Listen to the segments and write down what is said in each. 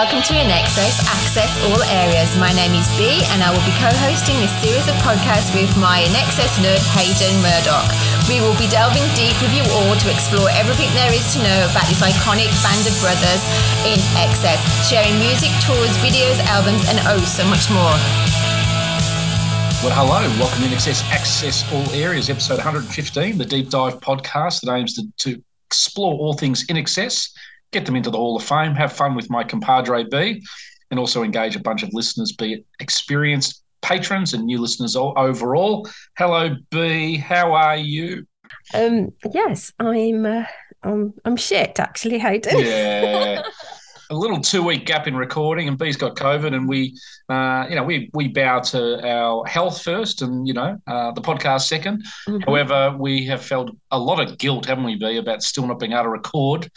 Welcome to INXS Access All Areas. My name is B and I will be co-hosting this series of podcasts with my INXS nerd Hayden Murdoch. We will be delving deep with you all to explore everything there is to know about this iconic band of brothers in excess, sharing music, tours, videos, albums and oh so much more. Well, hello, welcome to INXS Access All Areas, episode 115, the deep dive podcast that aims to, to explore all things INXS get them into the Hall of Fame, have fun with my compadre B, and also engage a bunch of listeners, be it experienced patrons and new listeners overall. Hello, B. How are you? Um, yes, I'm. Uh, I'm. I'm shit, actually, Hayden. Yeah. a little two week gap in recording, and B's got COVID, and we, uh, you know, we we bow to our health first, and you know, uh, the podcast 2nd mm-hmm. However, we have felt a lot of guilt, haven't we, B, about still not being able to record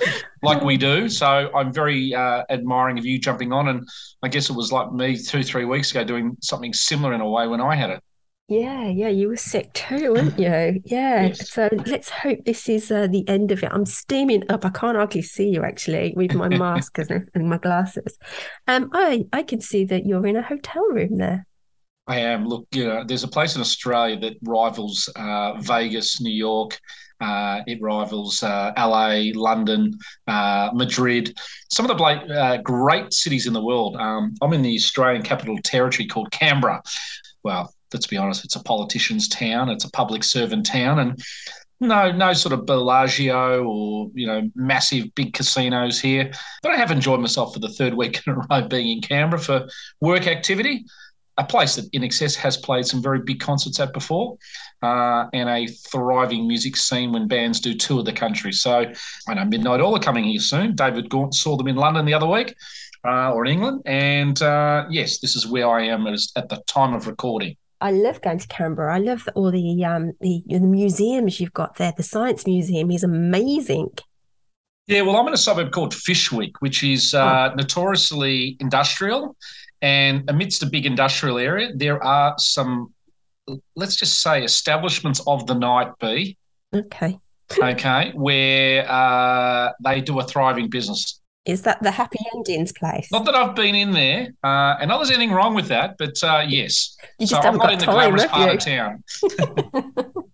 like we do. So I'm very uh, admiring of you jumping on, and I guess it was like me two three weeks ago doing something similar in a way when I had it. Yeah, yeah, you were sick too, weren't you? Yeah. Yes. So let's hope this is uh, the end of it. I'm steaming up. I can't hardly see you actually with my mask and, my glasses. Um, I I can see that you're in a hotel room there. I am. Look, you know, there's a place in Australia that rivals uh, Vegas, New York. Uh, it rivals uh, LA, London, uh, Madrid, some of the uh, great cities in the world. Um, I'm in the Australian Capital Territory called Canberra. Well, let's be honest, it's a politician's town, it's a public servant town, and no, no sort of Bellagio or you know massive big casinos here. But I have enjoyed myself for the third week in a row being in Canberra for work activity. A place that INXS has played some very big concerts at before, uh, and a thriving music scene when bands do tour the country. So I know Midnight Oil are coming here soon. David Gaunt saw them in London the other week, uh, or in England, and uh, yes, this is where I am at the time of recording. I love going to Canberra. I love all the um the, the museums you've got there. The Science Museum is amazing. Yeah, well, I'm in a suburb called Fyshwick, which is uh, oh. notoriously industrial. And amidst a big industrial area, there are some, let's just say, establishments of the night B. Okay. okay, where uh, they do a thriving business. Is that the happy endings place? Not that I've been in there, uh, and not there's anything wrong with that, but uh, yes. You just so haven't I'm not in the glamorous part you? of town.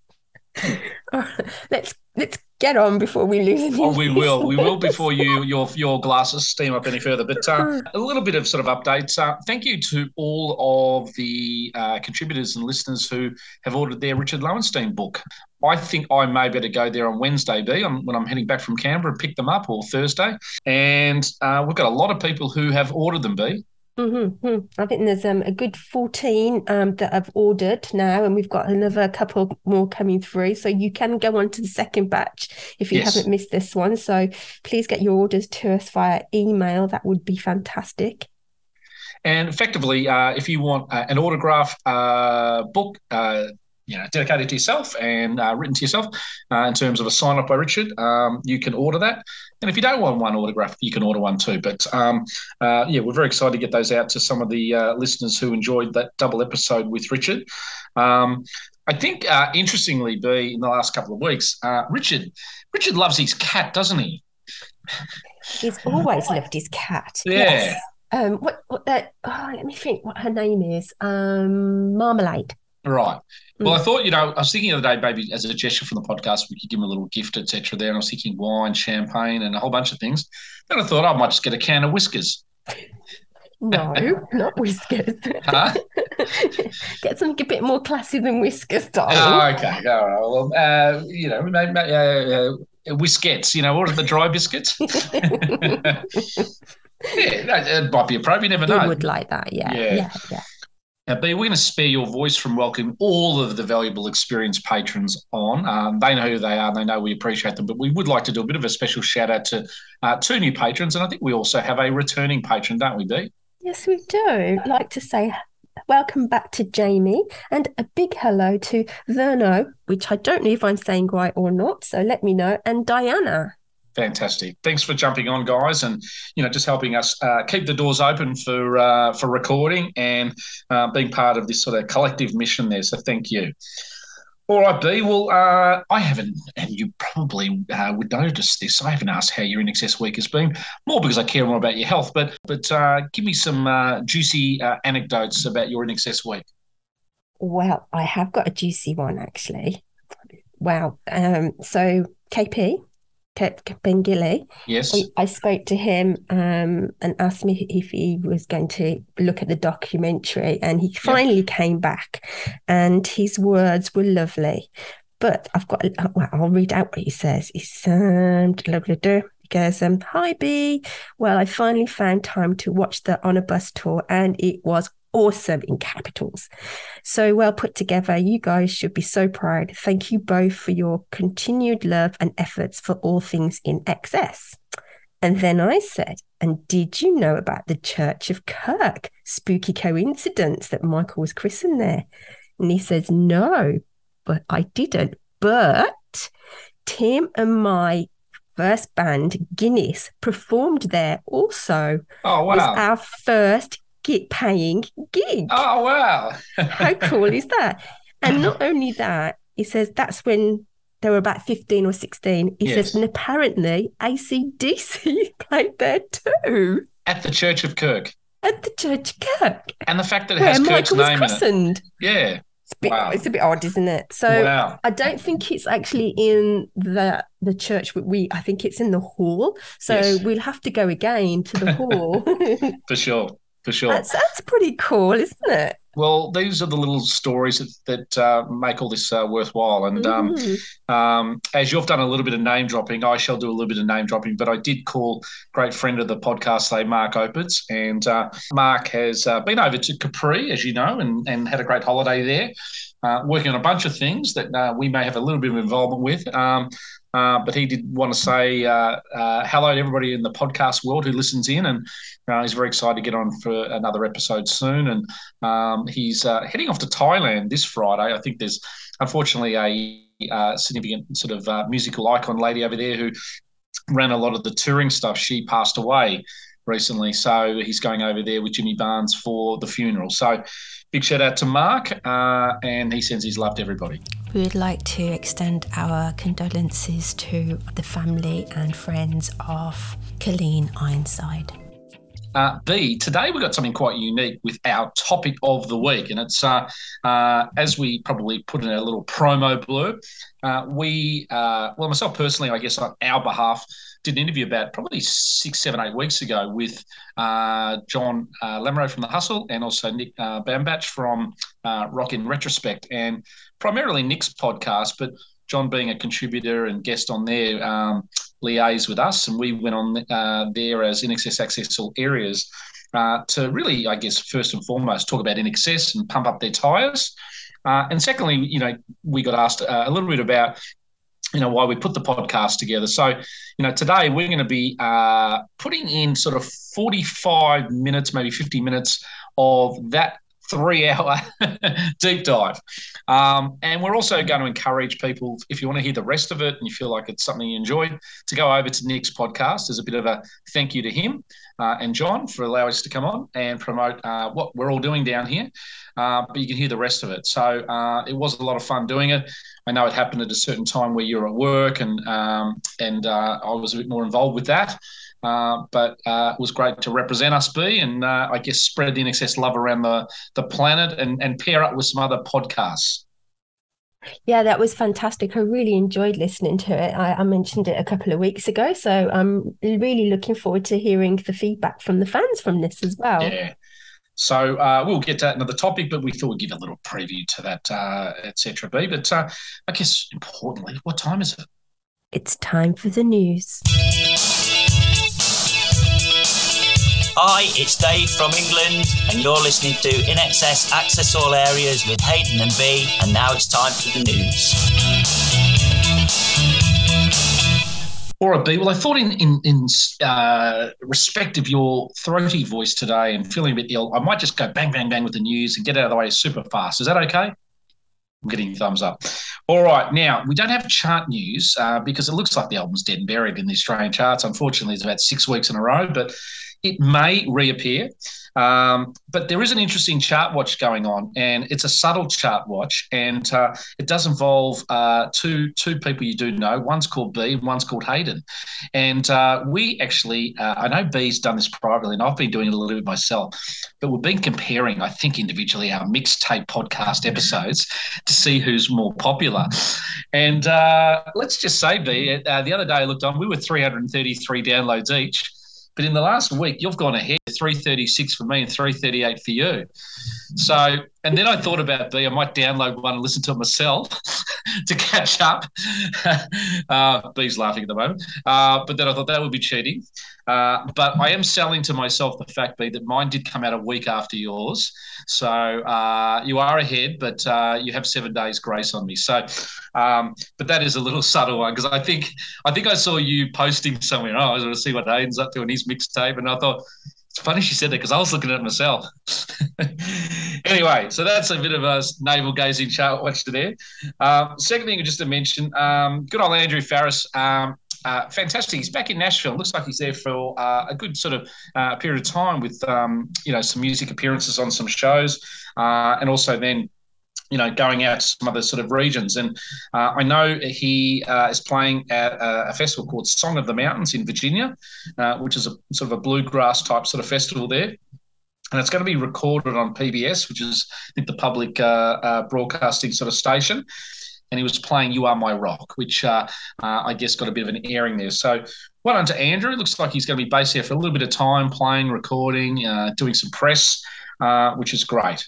let's let's get on before we lose. Oh, we will. We will before you your your glasses steam up any further. But uh, a little bit of sort of updates. Uh, thank you to all of the uh, contributors and listeners who have ordered their Richard Lowenstein book. I think I may better go there on Wednesday, B, when I'm heading back from Canberra and pick them up, or Thursday. And uh, we've got a lot of people who have ordered them, B. Mm-hmm. I think there's um, a good 14 um, that I've ordered now, and we've got another couple more coming through. So you can go on to the second batch if you yes. haven't missed this one. So please get your orders to us via email. That would be fantastic. And effectively, uh, if you want uh, an autograph uh, book, uh, you know, dedicated to yourself and uh, written to yourself uh, in terms of a sign up by Richard, um, you can order that. And if you don't want one autograph, you can order one too. But um, uh, yeah, we're very excited to get those out to some of the uh, listeners who enjoyed that double episode with Richard. Um, I think, uh, interestingly, B in the last couple of weeks, uh, Richard Richard loves his cat, doesn't he? He's always loved his cat. Yeah. Yes. Um, what, what that? Oh, let me think. What her name is? Um, Marmalade. Right. Well, I mm. thought, you know, I was thinking the other day, maybe as a gesture from the podcast, we could give him a little gift, etc. There, and I was thinking wine, champagne, and a whole bunch of things. Then I thought I might just get a can of whiskers. No, not whiskers. Huh? get something a bit more classy than whiskers, darling. Oh, okay. All right. Well, uh, you know, maybe, uh, uh, whiskets. You know, what are the dry biscuits? yeah, that, might be appropriate. You never know. You would like that, yeah, yeah, yeah. yeah. Now, B, we're going to spare your voice from welcoming all of the valuable experienced patrons on. Um, they know who they are, they know we appreciate them, but we would like to do a bit of a special shout out to uh, two new patrons. And I think we also have a returning patron, don't we, B? Yes, we do. I'd like to say welcome back to Jamie and a big hello to Verno, which I don't know if I'm saying right or not, so let me know, and Diana. Fantastic. Thanks for jumping on, guys, and you know just helping us uh, keep the doors open for uh, for recording and uh, being part of this sort of collective mission there. So thank you. All right, B. Well, uh, I haven't, and you probably uh, would notice this. I haven't asked how your INXS week has been, more because I care more about your health. But but uh, give me some uh, juicy uh, anecdotes about your INXS week. Well, I have got a juicy one actually. Wow. Um, so KP, Pengilly. Yes. I, I spoke to him um, and asked me if he was going to look at the documentary, and he finally came back, and his words were lovely. But I've got, well, I'll read out what he says. He's um, he goes, um, Hi B. Well, I finally found time to watch the on a bus tour, and it was awesome in capitals. So well put together. You guys should be so proud. Thank you both for your continued love and efforts for all things INXS. And then I said, and did you know about the Church of Kirk? Spooky coincidence that Michael was christened there. And he says, no, but I didn't. But Tim and my first band, Guinness, performed there also. Oh, wow. It was our first get paying gig. Oh wow. How cool is that? And not only that, he says that's when they were about 15 or 16. He yes. says, and apparently ACDC played there too. At the Church of Kirk. At the Church of Kirk. And the fact that it has Kirk's name christened. in it. Yeah. It's a, bit, wow. it's a bit odd, isn't it? So wow. I don't think it's actually in the the church. We I think it's in the hall. So yes. we'll have to go again to the hall. For sure for sure. That's, that's pretty cool, isn't it? Well, these are the little stories that, that uh, make all this uh, worthwhile. And um, mm. um, as you've done a little bit of name dropping, I shall do a little bit of name dropping. But I did call great friend of the podcast today, Mark Opitz, and uh, Mark has uh, been over to Capri, as you know, and, and had a great holiday there. Uh, working on a bunch of things that uh, we may have a little bit of involvement with. Um, uh, but he did want to say uh, uh, hello to everybody in the podcast world who listens in, and uh, he's very excited to get on for another episode soon. And um, he's uh, heading off to Thailand this Friday. I think there's unfortunately a uh, significant sort of musical icon lady over there who ran a lot of the touring stuff. She passed away recently, so he's going over there with Jimmy Barnes for the funeral. So big shout out to Mark, and he sends his love to everybody. We would like to extend our condolences to the family and friends of Colleen Ironside. Uh, B, today we've got something quite unique with our topic of the week. And it's, uh, uh, as we probably put in a little promo blurb, uh, we, uh, well, myself personally, I guess on our behalf, did an interview about probably six, seven, eight weeks ago with uh, John uh, Lamoureux from The Hustle and also Nick Bambach from Rock in Retrospect, and primarily Nick's podcast, but John being a contributor and guest on there, um, liaise with us, and we went on uh, there as INXS Access All Areas uh, to really, I guess, first and foremost, talk about INXS and pump up their tyres. Uh, and secondly, you know, we got asked uh, a little bit about you know why we put the podcast together so you know today we're going to be uh, putting in sort of 45 minutes maybe 50 minutes of that three hour deep dive. Um, and we're also going to encourage people if you want to hear the rest of it and you feel like it's something you enjoyed to go over to nick's podcast. As a bit of a thank you to him uh, and john for allowing us to come on and promote uh, what we're all doing down here. Uh, but you can hear the rest of it. So uh, it was a lot of fun doing it. I know it happened at a certain time where you're at work, and um, and uh, I was a bit more involved with that. Uh, but uh, it was great to represent us, B, and uh, I guess spread the INXS love around the the planet, and and pair up with some other podcasts. Yeah, that was fantastic. I really enjoyed listening to it. I, I, mentioned it a couple of weeks ago, so I'm really looking forward to hearing the feedback from the fans from this as well. Yeah, so uh, we'll get to another topic, but we thought we'd give a little preview to that, uh, etc. B. But uh, I guess importantly, what time is it? It's time for the news. Hi, it's Dave from England, and you're listening to INXS Access All Areas with Hayden and B. And now it's time for the news. All right, B. Well, I thought in in, in uh, respect of your throaty voice today and feeling a bit ill, I might just go bang, bang, bang with the news and get out of the way super fast. Is that okay? I'm getting thumbs up. All right, now we don't have chart news uh, because it looks like the album's dead and buried in the Australian charts. Unfortunately, it's about six weeks in a row. But it may reappear. Um, but there is an interesting chart watch going on, and it's a subtle chart watch, and uh, it does involve uh, two two people you do know. One's called B, one's called Hayden. And uh, we actually, uh, I know B's done this privately, and I've been doing it a little bit myself. But we've been comparing, I think, individually our mixtape podcast episodes to see who's more popular. And uh, let's just say, B, uh, the other day I looked on, we were 333 downloads each. But in the last week, you've gone ahead 336 for me and 338 for you. So, and then I thought about B, I might download one and listen to it myself to catch up. uh, B's laughing at the moment. Uh, but then I thought that would be cheating. Uh, but I am selling to myself the fact, B, that mine did come out a week after yours. So uh, you are ahead, but uh, you have seven days grace on me. So, um, but that is a little subtle one because I think I think I saw you posting somewhere. Oh, I was going to see what Hayden's up to in his mixtape, and I thought it's funny she said that because I was looking at it myself. anyway, so that's a bit of a navel gazing chart watch there. Um, second thing, just to mention, um, good old Andrew Farriss. Um, uh, fantastic. He's back in Nashville. Looks like he's there for uh, a good sort of uh, period of time with um, you know some music appearances on some shows, uh, and also then you know going out to some other sort of regions. And uh, I know he uh, is playing at a, a, festival called Song of the Mountains in Virginia, which is a sort of a bluegrass type sort of festival there and it's going to be recorded on PBS, which is I think the public uh, uh, broadcasting sort of station and he was playing "You Are My Rock," which uh, uh, I guess got a bit of an airing there. So, well done to Andrew. Looks like he's going to be based here for a little bit of time, playing, recording, uh, doing some press, uh, which is great.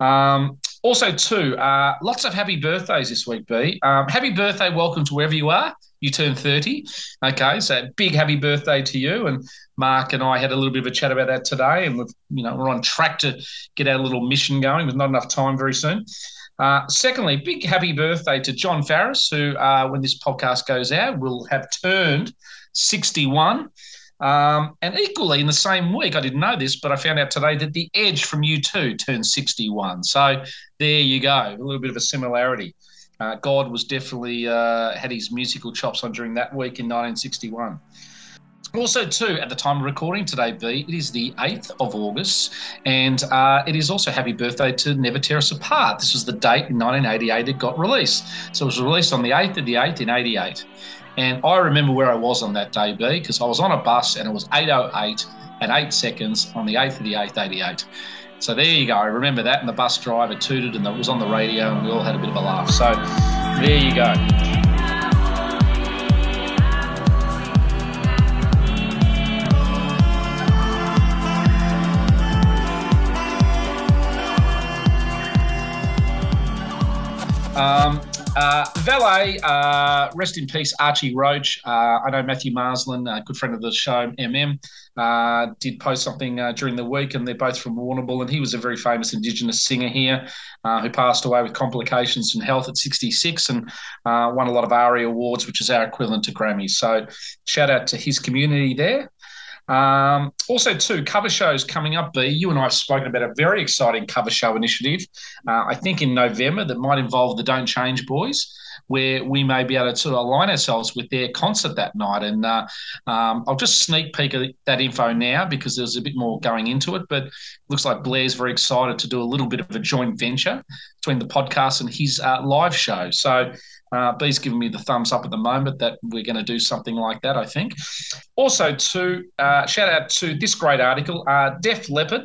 Um, also, too, uh, lots of happy birthdays this week, B. Um, happy birthday, welcome to wherever you are. You turn 30. Okay, so big happy birthday to you. And Mark and I had a little bit of a chat about that today, and we've, you know, we're on track to get our little mission going with not enough time very soon. Uh, secondly, big happy birthday to Jon Farriss, who, uh, when this podcast goes out, will have turned 61. Um, and equally in the same week, I didn't know this, but I found out today that the Edge from U2 turned 61. So there you go, a little bit of a similarity. Uh, God was definitely uh, had his musical chops on during that week in 1961. Also, too, at the time of recording today, B, it is the 8th of August, and uh, it is also happy birthday to Never Tear Us Apart. This was the date in 1988 it got released. So it was released on the 8th of the 8th in 88. And I remember where I was on that day, B, because I was on a bus and it was 8.08 and 8 seconds on the 8th of the 8th, 88. So there you go. I remember that, and the bus driver tooted and it was on the radio, and we all had a bit of a laugh. So there you go. Um, uh, valet, uh, rest in peace, Archie Roach. Uh, I know Matthew Marsland, a good friend of the show, MM, did post something uh, during the week, and they're both from Warrnambool, and he was a very famous Indigenous singer here uh, who passed away with complications in health at 66 and won a lot of ARIA awards, which is our equivalent to Grammys. So shout out to his community there. Um, also, two cover shows coming up. B, you and I have spoken about a very exciting cover show initiative. Uh, I think in November that might involve the Don't Change Boys, where we may be able to sort of align ourselves with their concert that night. And uh, um, I'll just sneak peek at that info now because there's a bit more going into it. But looks like Blair's very excited to do a little bit of a joint venture between the podcast and his uh, live show. So uh, B's giving me the thumbs up at the moment that we're going to do something like that, I think. Also, to uh, shout out to this great article, uh, Def Leppard,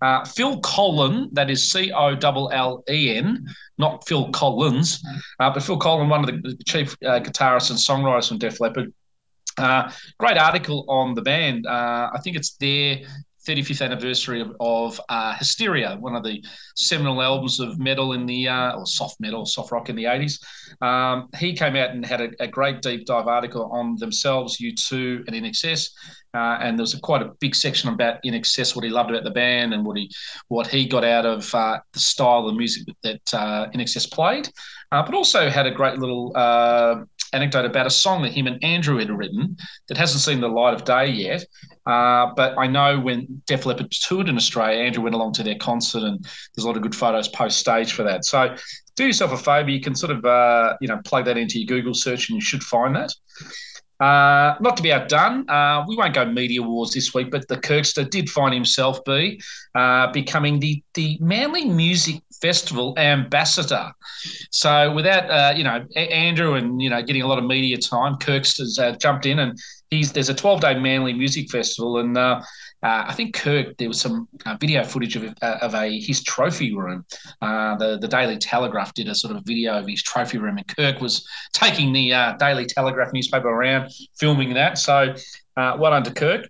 uh, Phil Collen, that is C O L L E N, not Phil Collins, uh, but Phil Collen, one of the chief uh, guitarists and songwriters from Def Leppard. Uh, great article on the band. Uh, I think it's their 35th anniversary of, of uh, Hysteria, one of the seminal albums of metal in the uh, or soft metal, soft rock in the 80s. Um, he came out and had a, a, great deep dive article on themselves, U2 and INXS. Uh, and there was a, quite a big section about INXS, what he loved about the band and what he what he got out of uh, the style of music that uh, INXS played. Uh, but also had a great little uh, anecdote about a song that him and Andrew had written that hasn't seen the light of day yet. Uh, but I know when Def Leppard toured in Australia, Andrew went along to their concert, and there's a lot of good photos post stage for that. So do yourself a favour. You can sort of you know plug that into your Google search, and you should find that. Uh, not to be outdone, uh, we won't go media wars this week, but the Kirkster did find himself be uh, becoming the the Manly Music Festival ambassador. So without uh, you know Andrew and you know getting a lot of media time, Kirkster's uh, jumped in and he's there's a 12 day Manly Music Festival and uh, I think Kirk, there was some uh, video footage of, uh, of a his trophy room. Uh, the the Daily Telegraph did a sort of video of his trophy room, and Kirk was taking the uh, Daily Telegraph newspaper around, filming that. So, uh, well done to Kirk.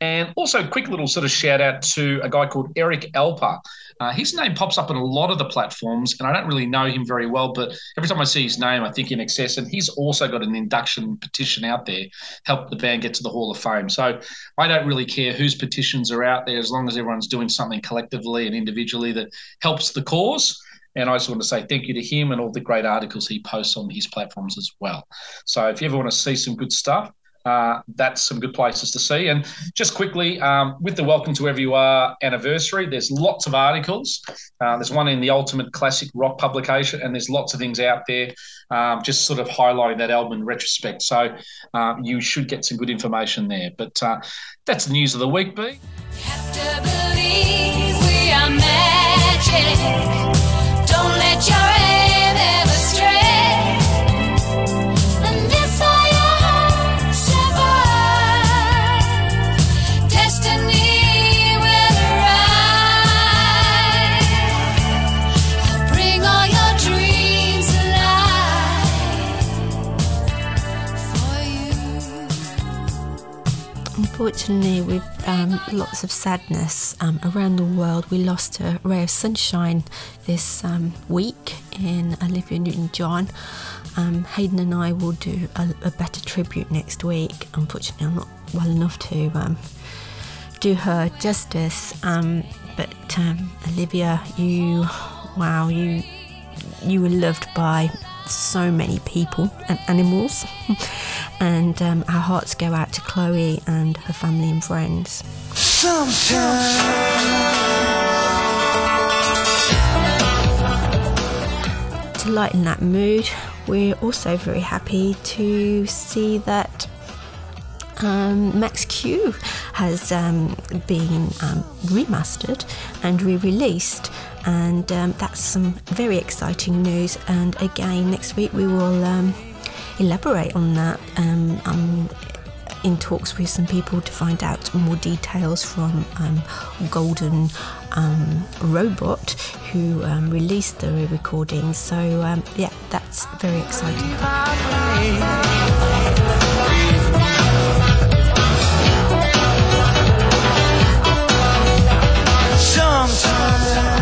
And also, quick little sort of shout out to a guy called Eric Alper. Uh, his name pops up on a lot of the platforms, and I don't really know him very well, but every time I see his name, I think INXS. And he's also got an induction petition out there, help the band get to the Hall of Fame. So I don't really care whose petitions are out there as long as everyone's doing something collectively and individually that helps the cause. And I just want to say thank you to him and all the great articles he posts on his platforms as well. So if you ever want to see some good stuff, uh, that's some good places to see. And just quickly, um, with the Welcome to Wherever You Are anniversary, there's lots of articles. Uh, there's one in the Ultimate Classic Rock publication, and there's lots of things out there um, just sort of highlighting that album in retrospect. So um, you should get some good information there. But uh, that's the news of the week, B. Don't let your unfortunately, with um, lots of sadness um, around the world, we lost a ray of sunshine this um, week in Olivia Newton John. Um, Hayden and I will do a, a, better tribute next week. Unfortunately, I'm not well enough to um, do her justice, um, but Olivia, you, wow, you, you were loved by so many people and animals. and um, our hearts go out to Chloe and her family and friends. To lighten that mood, we're also very happy to see that um, Max Q has um, been um, remastered and re released and um, that's some very exciting news. And again, next week we will um, elaborate on that. Um, I'm in talks with some people to find out more details from Golden Robot, who released the recording. So, yeah, that's very exciting.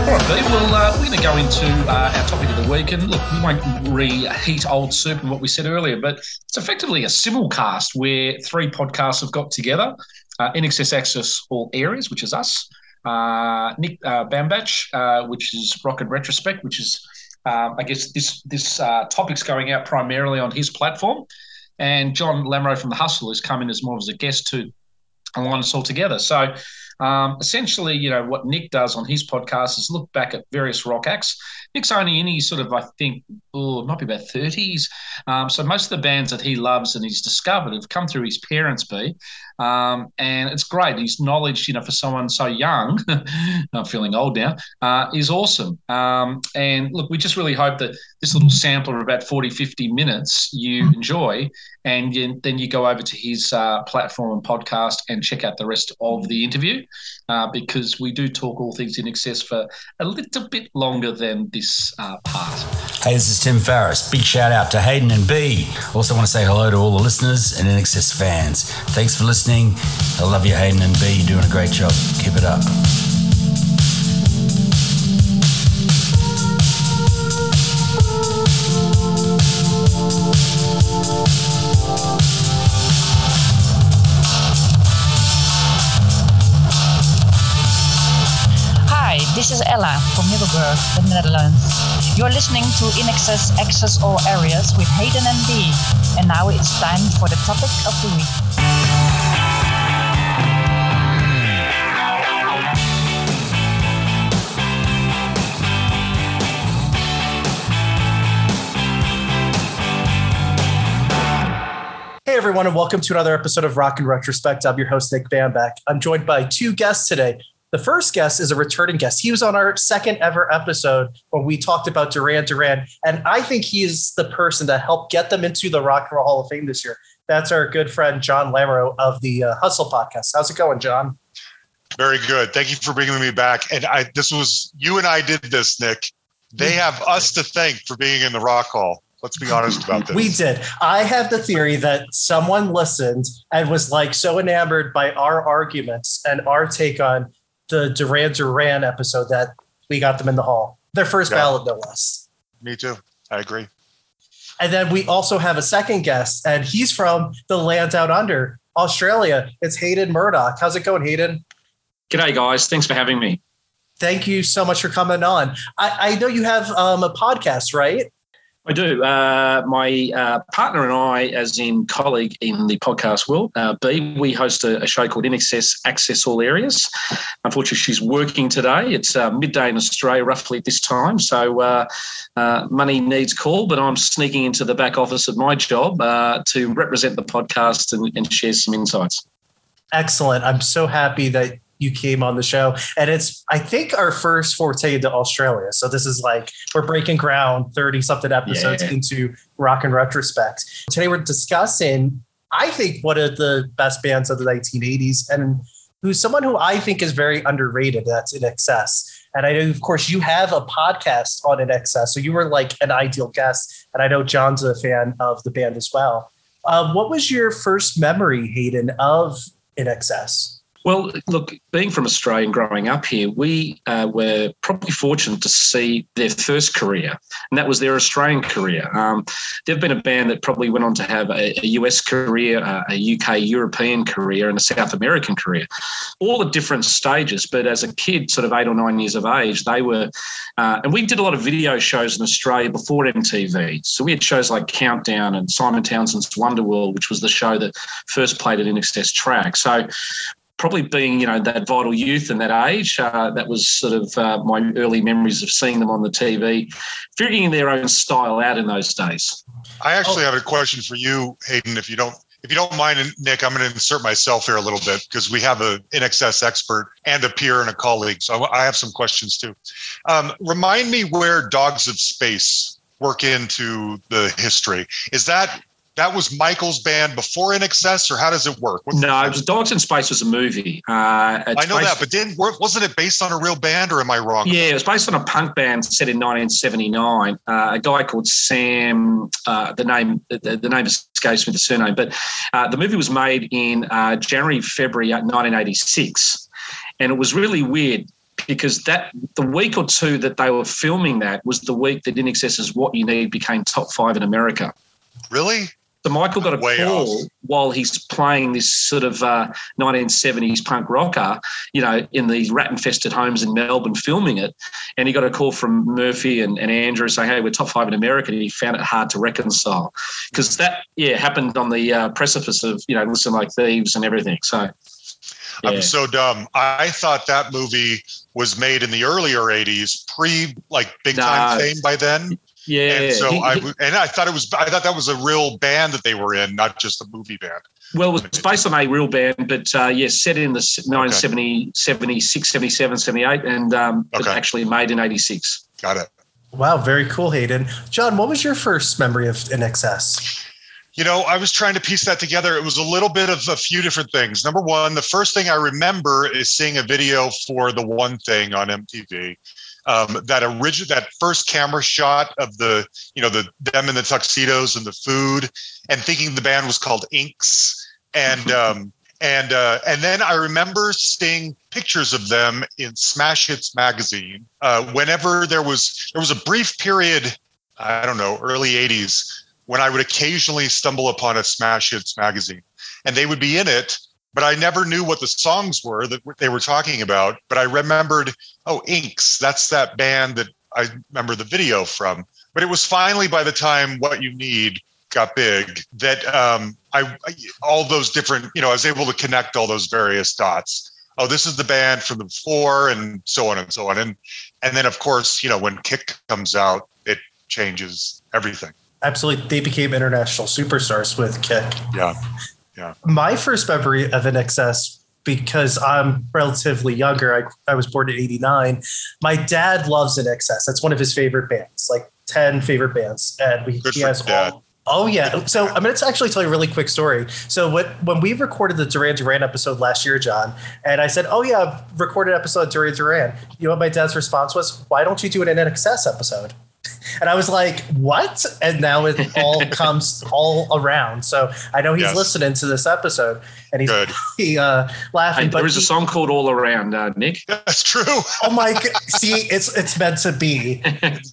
All right, Well, uh, we're going to go into uh, our topic of the week, and look, we won't reheat old soup and what we said earlier, but it's effectively a simulcast where three podcasts have got together: uh, INXS Access All Areas, which is us, uh, Nick uh, Bambach, uh, which is Rock and Retrospect, which is, um, I guess, this this uh, topic's going out primarily on his platform, and John Lamoureux from the Hustle has come in as more as a guest to align us all together. So um, essentially, you know, what Nick does on his podcast is look back at various rock acts. Nick's only in his sort of, I think, oh, it might be about 30s. Um, so most of the bands that he loves and he's discovered have come through his parents' be. Um, and it's great. His knowledge, you know, for someone so young, I'm feeling old now, uh, is awesome. Um, and look, we just really hope that this little sampler of about 40, 50 minutes you mm. enjoy. And you, then you go over to his uh, platform and podcast and check out the rest of the interview uh, because we do talk all things INXS for a little bit longer than this uh, part. Hey, this is Tim Farriss. Big shout out to Hayden and B. Also want to say hello to all the listeners and INXS fans. Thanks for listening. I love you, Hayden and B. You're doing a great job. Keep it up. This is Ella from Middelburg, the Netherlands. You're listening to INXS Access All Areas with Hayden and B. And now it's time for the topic of the week. Hey, everyone, and welcome to another episode of Rock and Retrospect. I'm your host, Nick Bambach. I'm joined by two guests today. The first guest is a returning guest. He was on our second ever episode when we talked about Duran Duran, and I think he is the person that helped get them into the Rock and Roll Hall of Fame this year. That's our good friend John Lamoureux of the uh, Hustle podcast. How's it going, John? Very good. Thank you for bringing me back. And I, this was you and I did this, Nick. They have us to thank for being in the Rock Hall. Let's be honest about this. We did. I have the theory that someone listened and was like so enamored by our arguments and our take on the Duran Duran episode that we got them in the hall. Their first yeah. ballot, no less. Me too. I agree. And then we also have a second guest, and he's from the land out under, Australia. It's Hayden Murdoch. How's it going, Hayden? G'day, guys. Thanks for having me. Thank you so much for coming on. I, I know you have um, a podcast, right? I do. Uh, my uh, partner and I, as in colleague in the podcast world, uh, B, we host a, a, show called INXS Access All Areas. Unfortunately, she's working today. It's uh, midday in Australia, roughly at this time. So uh, uh, money needs call, but I'm sneaking into the back office of my job to represent the podcast and, and share some insights. Excellent. I'm so happy that you came on the show. And it's, I think, our first forte into Australia. So this is like, we're breaking ground 30 something episodes yeah. into Rock and Retrospect. Today we're discussing, I think, one of the best bands of the 1980s and who's someone who I think is very underrated. That's INXS. And I know, of course, you have a podcast on INXS. So you were like an ideal guest. And I know John's a fan of the band as well. Uh, what was your first memory, Hayden, of INXS? Well, look, being from Australia and growing up here, we uh, were probably fortunate to see their first career, and that was their Australian career. Um, they've been a band that probably went on to have a, a US career, uh, a UK European career, and a South American career, all at different stages. But as a kid, sort of eight or nine years of age, they were, uh, and we did a lot of video shows in Australia before MTV. So we had shows like Countdown and Simon Townsend's Wonderworld, which was the show that first played at INXS Track. So probably being you know that vital youth and that age uh, that was sort of uh, my early memories of seeing them on the tv figuring their own style out in those days i actually oh. have a question for you hayden if you don't if you don't mind nick i'm going to insert myself here a little bit because we have a INXS expert and a peer and a colleague so i have some questions too um, remind me where dogs of space work into the history is that that was Michael's band before INXS, or how does it work? What's no, it was Dogs in Space was a movie. Uh, I know that, but didn't wasn't it based on a real band, or am I wrong? Yeah, it was based on a punk band set in 1979. Uh, a guy called Sam. Uh, the name the, the, name escapes me the surname, but uh, the movie was made in uh, January February 1986, and it was really weird because that the week or two that they were filming that was the week that INXS's What You Need became top five in America. Really? So Michael got a Way call off. while he's playing this sort of uh, 1970s punk rocker, you know, in these rat-infested homes in Melbourne, filming it, and he got a call from Murphy and, and Andrew saying, "Hey, we're top five in America," and he found it hard to reconcile because that, yeah, happened on the uh, precipice of you know, listen like thieves and everything. So. Yeah. I'm so dumb. I thought that movie was made in the earlier 80s, pre like big time fame by then. Yeah. And so he, I and I thought it was I thought that was a real band that they were in, not just a movie band. Well, it was based on a real band, but uh, yes, set in the 1970, okay. 76, 77, 78, and um, okay. actually made in 86. Got it. Wow, very cool, Hayden. John, what was your first memory of INXS? You know, I was trying to piece that together. It was a little bit of a few different things. Number one, the first thing I remember is seeing a video for the one thing on MTV um, that original that first camera shot of the you know the them in the tuxedos and the food and thinking the band was called inks and um, and uh, and then I remember seeing pictures of them in Smash Hits magazine. Uh, whenever there was there was a brief period, I don't know, early '80s, when I would occasionally stumble upon a Smash Hits magazine, and they would be in it but I never knew what the songs were that they were talking about. But I remembered, oh, Inks, that's that band that I remember the video from. But it was finally by the time What You Need got big that um, I, all those different, you know, I was able to connect all those various dots. Oh, this is the band from the before, and so on and so on. And and then of course, you know, when Kick comes out, it changes everything. absolutely. They became international superstars with Kick. Yeah. Yeah. My first memory of INXS because I'm relatively younger. I, I was born in 89. My dad loves INXS. That's one of his favorite bands, like 10 favorite bands. And we, Good he has dad. all. Oh yeah. So I'm going to actually tell you a really quick story. So when when we recorded the Duran Duran episode last year, John, and I said, "Oh yeah, I've recorded an episode of Duran Duran." You know what my dad's response was? Why don't you do an NXS episode? And I was like, "What?" And now it all comes all around. So I know he's Yes. listening to this episode, and he's Good. he, uh, laughing. Hey, but there is a song called All Around, uh, Nick. That's true. Oh my! g- See, it's it's meant to be.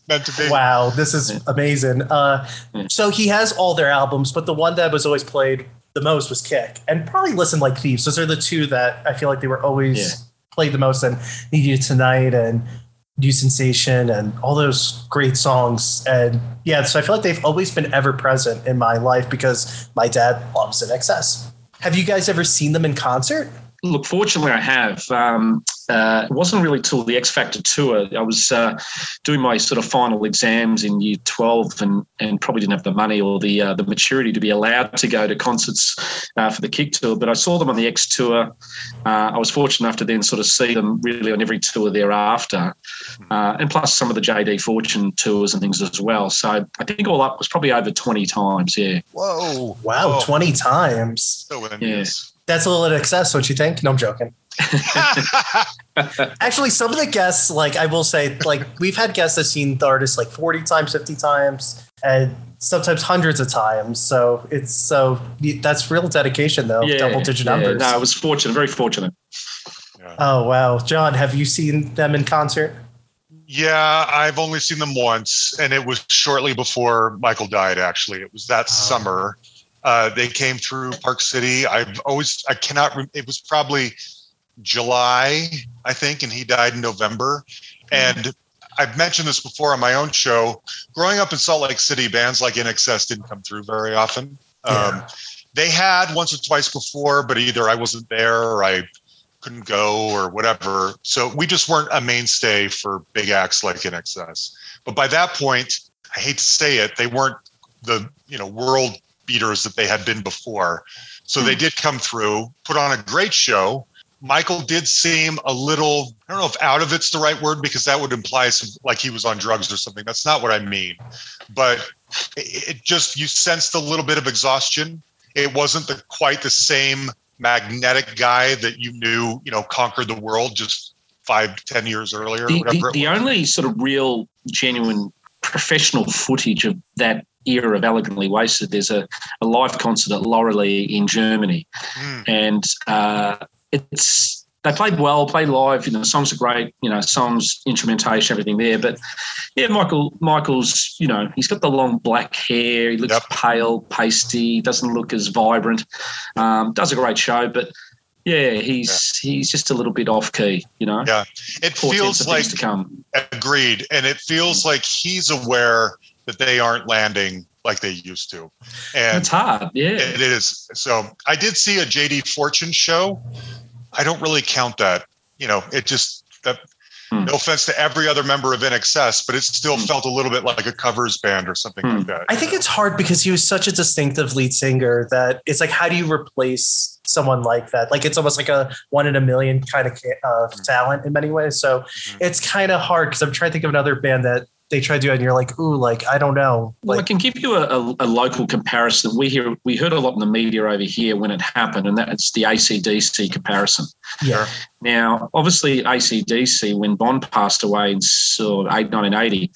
Meant to be. Wow, this is amazing. Uh, so he has all their albums, but the one that was always played the most was Kick, and probably Listen Like Thieves. Those are the two that I feel like they were always Yeah. played the most, and Need You Tonight and New Sensation and all those great songs. And yeah, so I feel like they've always been ever present in my life because my dad loves INXS. Have you guys ever seen them in concert? Look, fortunately, I have. Um, uh, it wasn't really till the X Factor tour. I was uh, doing my sort of final exams in year 12 and, and probably didn't have the money or the uh, the maturity to be allowed to go to concerts uh, for the Kick tour. But I saw them on the X tour. Uh, I was fortunate enough to then sort of see them really on every tour thereafter. Uh, and plus some of the JD Fortune tours and things as well. So I think all up was probably over 20 times. Yeah. Whoa. Wow, Whoa. 20 times. So envious. That's a little in excess, don't you think? No, I'm joking. Actually, some of the guests, like I will say, like we've had guests that seen the artist like 40 times, 50 times, and sometimes hundreds of times. So it's so that's real dedication, though. double digit yeah. numbers. No, I was fortunate, very fortunate. oh wow, John, have you seen them in concert? Yeah, I've only seen them once, and it was shortly before Michael died. Actually, it was that ah. summer. Uh, they came through Park City. I've always, I cannot. Re- it was probably July, I think, and he died in November. And I've mentioned this before on my own show. Growing up in Salt Lake City, bands like INXS didn't come through very often. Um, they had once or twice before, but either I wasn't there or I couldn't go or whatever. So we just weren't a mainstay for big acts like INXS. But by that point, I hate to say it, they weren't the you know world beaters that they had been before. So they hmm. did come through, put on a great show. Michael did seem a little, I don't know if out of it's the right word because that would imply some like he was on drugs or something. That's not what I mean. But it, just you sensed a little bit of exhaustion. It wasn't the quite the same magnetic guy that you knew, you know, conquered the world just five, ten years earlier, or The, whatever. the, the only sort of real, genuine professional footage of that era of Elegantly Wasted, there's a, a live concert at Loreley in Germany. Mm. And uh, it's they played well, played live. You know, songs are great. You know, songs, instrumentation, everything there. But yeah, Michael, Michael's, you know, he's got the long black hair. He looks Yep. pale, pasty. Doesn't look as vibrant. Um, does a great show, but yeah, he's he's just a little bit off key. You know, Yeah. It Portents feels like to come. agreed. And it feels like he's aware that they aren't landing like they used to. And It's hard. Yeah. It is. So I did see a JD Fortune show. I don't really count that. You know, it just that. Hmm. No offense to every other member of NXS, but it still Hmm. felt a little bit like a covers band or something Hmm. like that. I think it's hard because he was such a distinctive lead singer that it's like, how do you replace someone like that? Like, it's almost like a one in a million kind of uh, talent in many ways. So it's kind of hard because I'm trying to think of another band that they try to do, it and you're like, ooh, like I don't know. Well, I can give you a, a, a local comparison. We hear we heard a lot in the media over here when it happened, and that's the ACDC comparison. yeah, Now, obviously, ACDC, when Bon passed away in sort of 1980,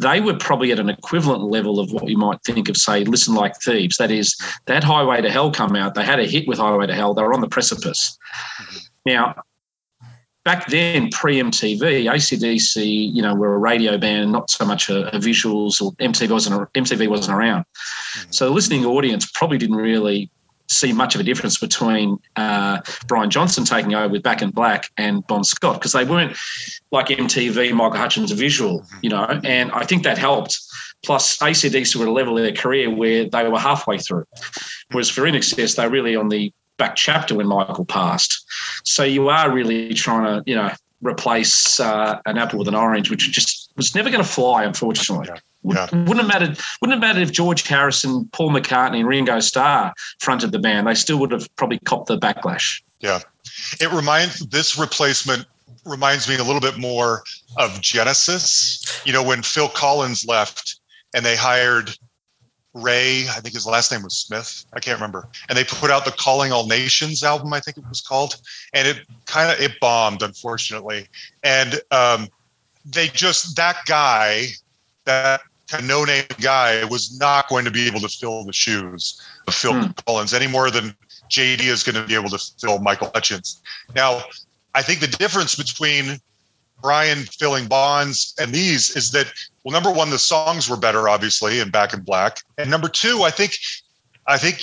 they were probably at an equivalent level of what you might think of, say, Listen Like Thieves. That is, that Highway to Hell come out. They had a hit with Highway to Hell. They were on the precipice. Mm-hmm. Now, back then, pre MTV, ACDC, you know, were a radio band, not so much a, a visuals, or MTV wasn't, MTV wasn't around. Mm-hmm. So the listening audience probably didn't really see much of a difference between uh, Brian Johnson taking over with Back in Black and Bon Scott because they weren't like MTV, Michael Hutchence visual, mm-hmm. you know, and I think that helped. Plus, ACDC were at a level of their career where they were halfway through, mm-hmm. whereas for INXS, they're really on the back chapter when Michael passed. So you are really trying to, you know, replace uh, an apple with an orange, which just was never going to fly, unfortunately. Yeah. Yeah. Wouldn't have mattered. Wouldn't have mattered if George Harrison, Paul McCartney, and Ringo Starr fronted the band. They still would have probably copped the backlash. Yeah, it reminds this replacement reminds me a little bit more of Genesis. You know, when Phil Collins left and they hired Ray, I think his last name was Smith. I can't remember. And they put out the Calling All Nations album, I think it was called, and it kind of it bombed, unfortunately. And um, they just that guy, that no name guy, was not going to be able to fill the shoes of Phil hmm. Collins any more than JD is going to be able to fill Michael Hutchence. Now, I think the difference between Brian filling Bon's and these is that well, number one, the songs were better, obviously, in Back in Black, and number two, I think, I think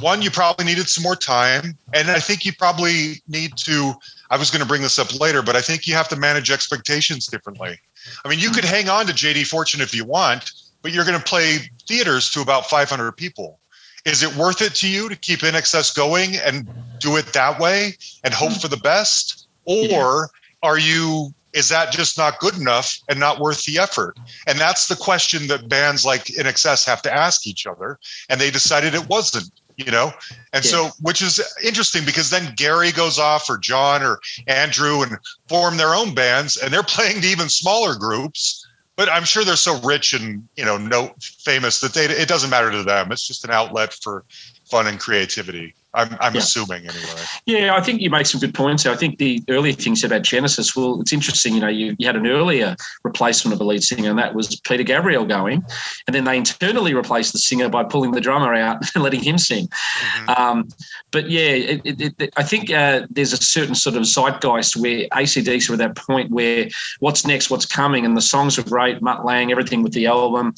one, you probably needed some more time, and I think you probably need to. I was going to bring this up later, but I think you have to manage expectations differently. I mean, you could mm-hmm. hang on to JD Fortune if you want, but you're going to play theaters to about 500 people. Is it worth it to you to keep INXS going and do it that way and hope mm-hmm. for the best? Or are you is that just not good enough and not worth the effort? And that's the question that bands like INXS have to ask each other. And they decided it wasn't, you know? And yeah. so, which is interesting because then Gary goes off or Jon or Andrew and form their own bands and they're playing to even smaller groups. But I'm sure they're so rich and, you know, no famous that they, it doesn't matter to them. It's just an outlet for fun and creativity. I'm, I'm yeah. assuming anyway. Yeah, I think you make some good points. I think the earlier things about Genesis, well, it's interesting. You know, you, you had an earlier replacement of a lead singer, and that was Peter Gabriel going, and then they internally replaced the singer by pulling the drummer out and letting him sing. Mm-hmm. Um, but yeah, it, it, it, I think uh, there's a certain sort of zeitgeist where ACDC were at that point where what's next, what's coming, and the songs were great. Mutt Lange, everything with the album.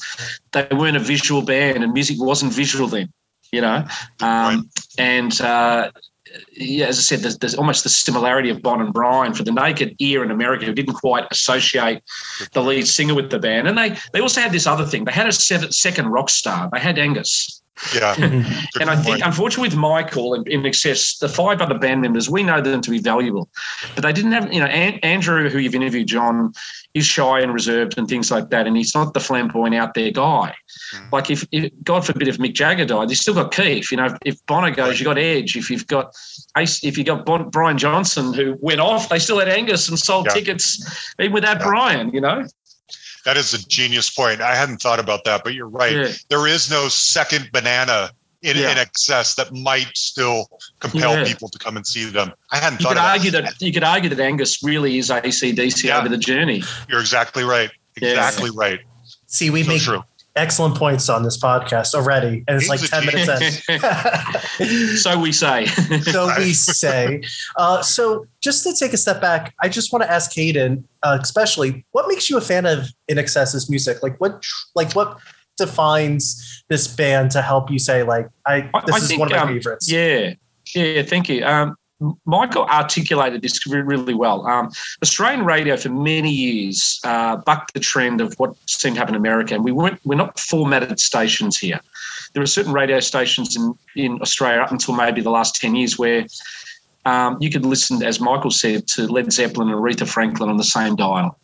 They weren't a visual band, and music wasn't visual then you know. Um, right. And uh, yeah, as I said, there's, there's, almost the similarity of Bon and Brian for the naked ear in America who didn't quite associate the lead singer with the band. And they they also had this other thing. They had a seven, second rock star. They had Angus. Yeah. and I think, unfortunately, with Michael and INXS, the five other band members, we know them to be valuable, but they didn't have, you know, Andrew, who you've interviewed, John, is shy and reserved and things like that. And he's not the flamboyant out there guy. Mm. Like if, if, God forbid, if Mick Jagger died, you still got Keith. You know, if Bono goes, you got Edge. If you've got Ace, if you got bon, Brian Johnson who went off, they still had Angus and sold yeah. tickets even without yeah. Brian. You know. That is a genius point. I hadn't thought about that, but you're right. Yeah. There is no second banana in, yeah. INXS that might still compel yeah. people to come and see them. I hadn't you thought. Could argue that. that. You could argue that Angus really is ACDC yeah. over the journey. You're exactly right. Exactly right. See, we so make true excellent points on this podcast already, and it's like ten minutes in. so we say. so we say. Uh, so just to take a step back, I just want to ask Hayden, uh, especially, what makes you a fan of INXS's music? Like what, like what defines this band to help you say, like, I this I is think, one of my um, favorites. Yeah, yeah. Thank you. Um, Michael articulated this really well. Um, Australian radio for many years uh, bucked the trend of what seemed to happen in America, and we weren't we're not formatted stations here. There are certain radio stations in in Australia up until maybe the last ten years where um, you could listen, as Michael said, to Led Zeppelin and Aretha Franklin on the same dial.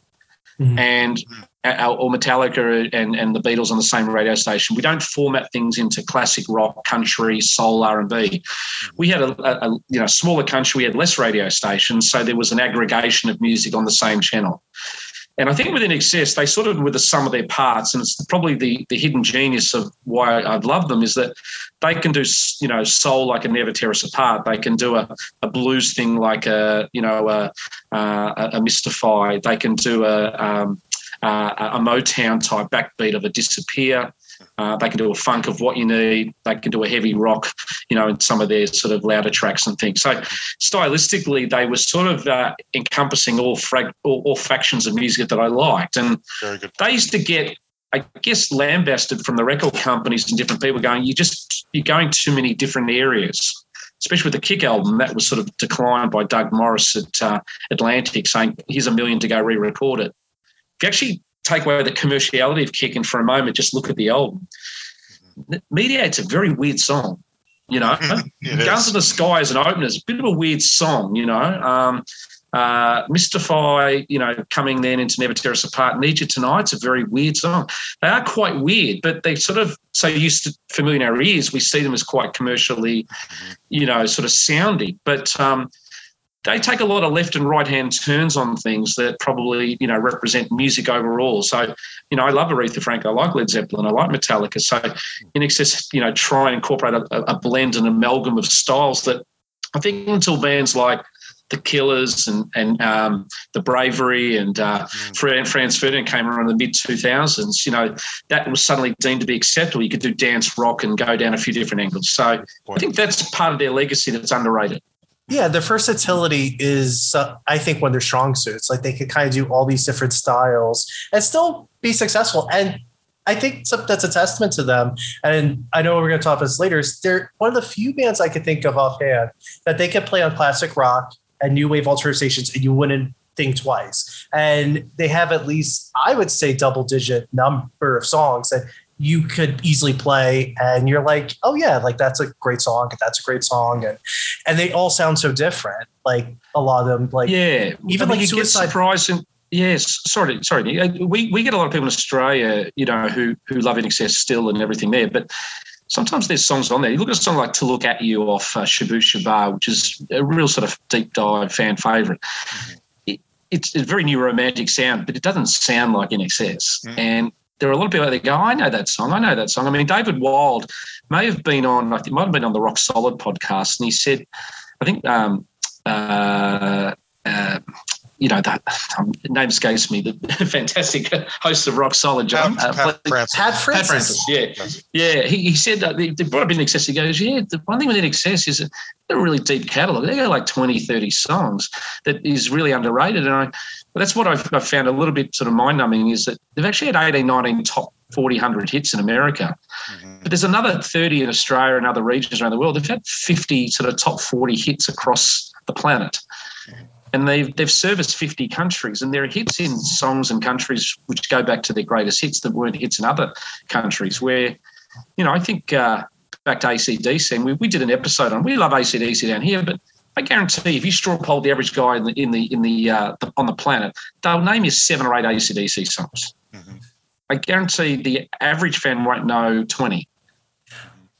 Mm-hmm. And or Metallica and, and the Beatles on the same radio station. We don't format things into classic rock, country, soul, R and B. We had a, a, you know smaller country. We had less radio stations, so there was an aggregation of music on the same channel. And I think with INXS, they sort of were the sum of their parts, and it's probably the the hidden genius of why I love them is that they can do you know soul like a Never Tear Us Apart. They can do a, a blues thing like a you know a, a, a Mystify. They can do a um, uh, a Motown type backbeat of a disappear. Uh, they can do a funk of what you need. They can do a heavy rock, you know, in some of their sort of louder tracks and things. So stylistically, they were sort of uh, encompassing all, frag- all, all factions of music that I liked. And they used to get I guess lambasted from the record companies and different people going, you just you're going too many different areas. Especially with the Kick album, that was sort of declined by Doug Morris at uh, Atlantic, saying, "Here's a million to go re-record it." If you actually take away the commerciality of Kicking for a moment, just look at the album. Mediate's a very weird song, you know. Guns in the Sky as an opener is a bit of a weird song, you know. Um, Uh, Mystify, you know, coming then into Never Tear Us Apart. Need You Tonight's a very weird song. They are quite weird, but they sort of so used to familiar in our ears, we see them as quite commercially, you know, sort of soundy. But um, they take a lot of left and right hand turns on things that probably you know represent music overall. So you know I love Aretha Franklin, I like Led Zeppelin, I like Metallica. So INXS, you know try and incorporate a, a blend and amalgam of styles that I think until bands like the Killers and and um, the Bravery and uh, mm. Franz Ferdinand came around in the mid 2000s. You know that was suddenly deemed to be acceptable. You could do dance, rock, and go down a few different angles. So I think that's part of their legacy that's underrated. Yeah, their versatility is, uh, I think, one of their strong suits. Like they could kind of do all these different styles and still be successful. And I think that's a testament to them. And I know we're going to talk about this later. Is They're one of the few bands I could think of offhand that they could play on classic rock and new wave alternative stations, and you wouldn't think twice. And they have at least, I would say, double digit number of songs that you could easily play and you're like oh yeah like that's a great song that's a great song and and they all sound so different like a lot of them like yeah even I mean, like suicide surprising yes sorry sorry uh, we we get a lot of people in australia you know who who love INXS still and everything there but sometimes there's songs on there you look at a song like to look at you off uh, Shabooh Shoobah which is a real sort of deep dive fan favorite mm-hmm. it's a very new romantic sound but it doesn't sound like INXS mm-hmm. and there are a lot of people that go, I know that song. I know that song. I mean, David Wild may have been on, I think, might have been on the Rock Solid podcast, and he said, I think, um, uh, uh, you know, that um, name escapes me, the fantastic host of Rock Solid, John. Pat, uh, Pat, Francis. Pat Francis. Francis. Yeah. Yeah. He, he said that they, they brought up INXS. He goes, Yeah, the one thing with INXS is they're a really deep catalogue. They got like 20, 30 songs that is really underrated. And I, that's what I've, I've found a little bit sort of mind numbing is that they've actually had 18, 19 top 40, 100 hits in America. Mm-hmm. But there's another 30 in Australia and other regions around the world. They've had 50 sort of top 40 hits across the planet. And they've they've serviced 50 countries and there are hits in songs and countries which go back to their greatest hits that weren't hits in other countries where you know i think uh, back to acdc and we, we did an episode on we love acdc down here but I guarantee if you straw poll the average guy in the in the in the, uh, the on the planet, they'll name you seven or eight ACDC songs. Mm-hmm. I guarantee the average fan won't know twenty.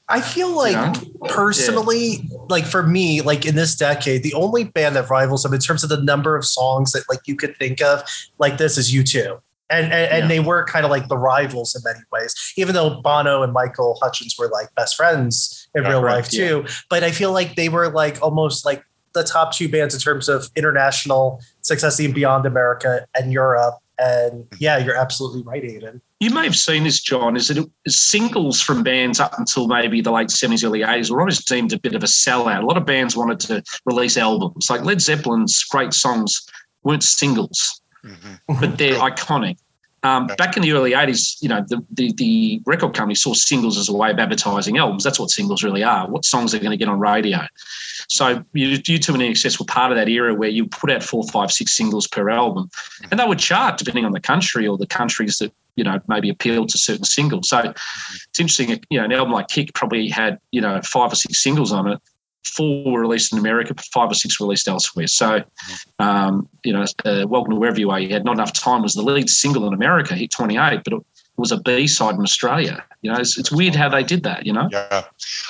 I feel like yeah. personally, yeah. like for me, like in this decade, the only band that rivals them in terms of the number of songs that like you could think of like this is U2. And and, yeah. and they were kind of like the rivals in many ways, even though Bono and Michael Hutchence were like best friends in real right, life too. But I feel like they were like almost like the top two bands in terms of international success even beyond America and Europe. And yeah, you're absolutely right, Hayden you may have seen this, John, is that it, singles from bands up until maybe the late 70s, early 80s were almost deemed a bit of a sellout. A lot of bands wanted to release albums. Like Led Zeppelin's great songs weren't singles, mm-hmm. but they're iconic. Um, back in the early 80s, you know, the, the, the, record company saw singles as a way of advertising albums. That's what singles really are. What songs are going to get on radio? So you, you two and INXS were part of that era where you put out four, five, six singles per album. And they would chart depending on the country or the countries that, you know, maybe appealed to certain singles. So it's interesting, you know, an album like Kick probably had, you know, five or six singles on it four were released in America, five or six released elsewhere. So, um, you know, uh, Welcome to Wherever You Are, you had Not Enough Time was the lead single in America, hit 28, but it was a B side in Australia. You know, it's, it's, weird how they did that, you know? Yeah.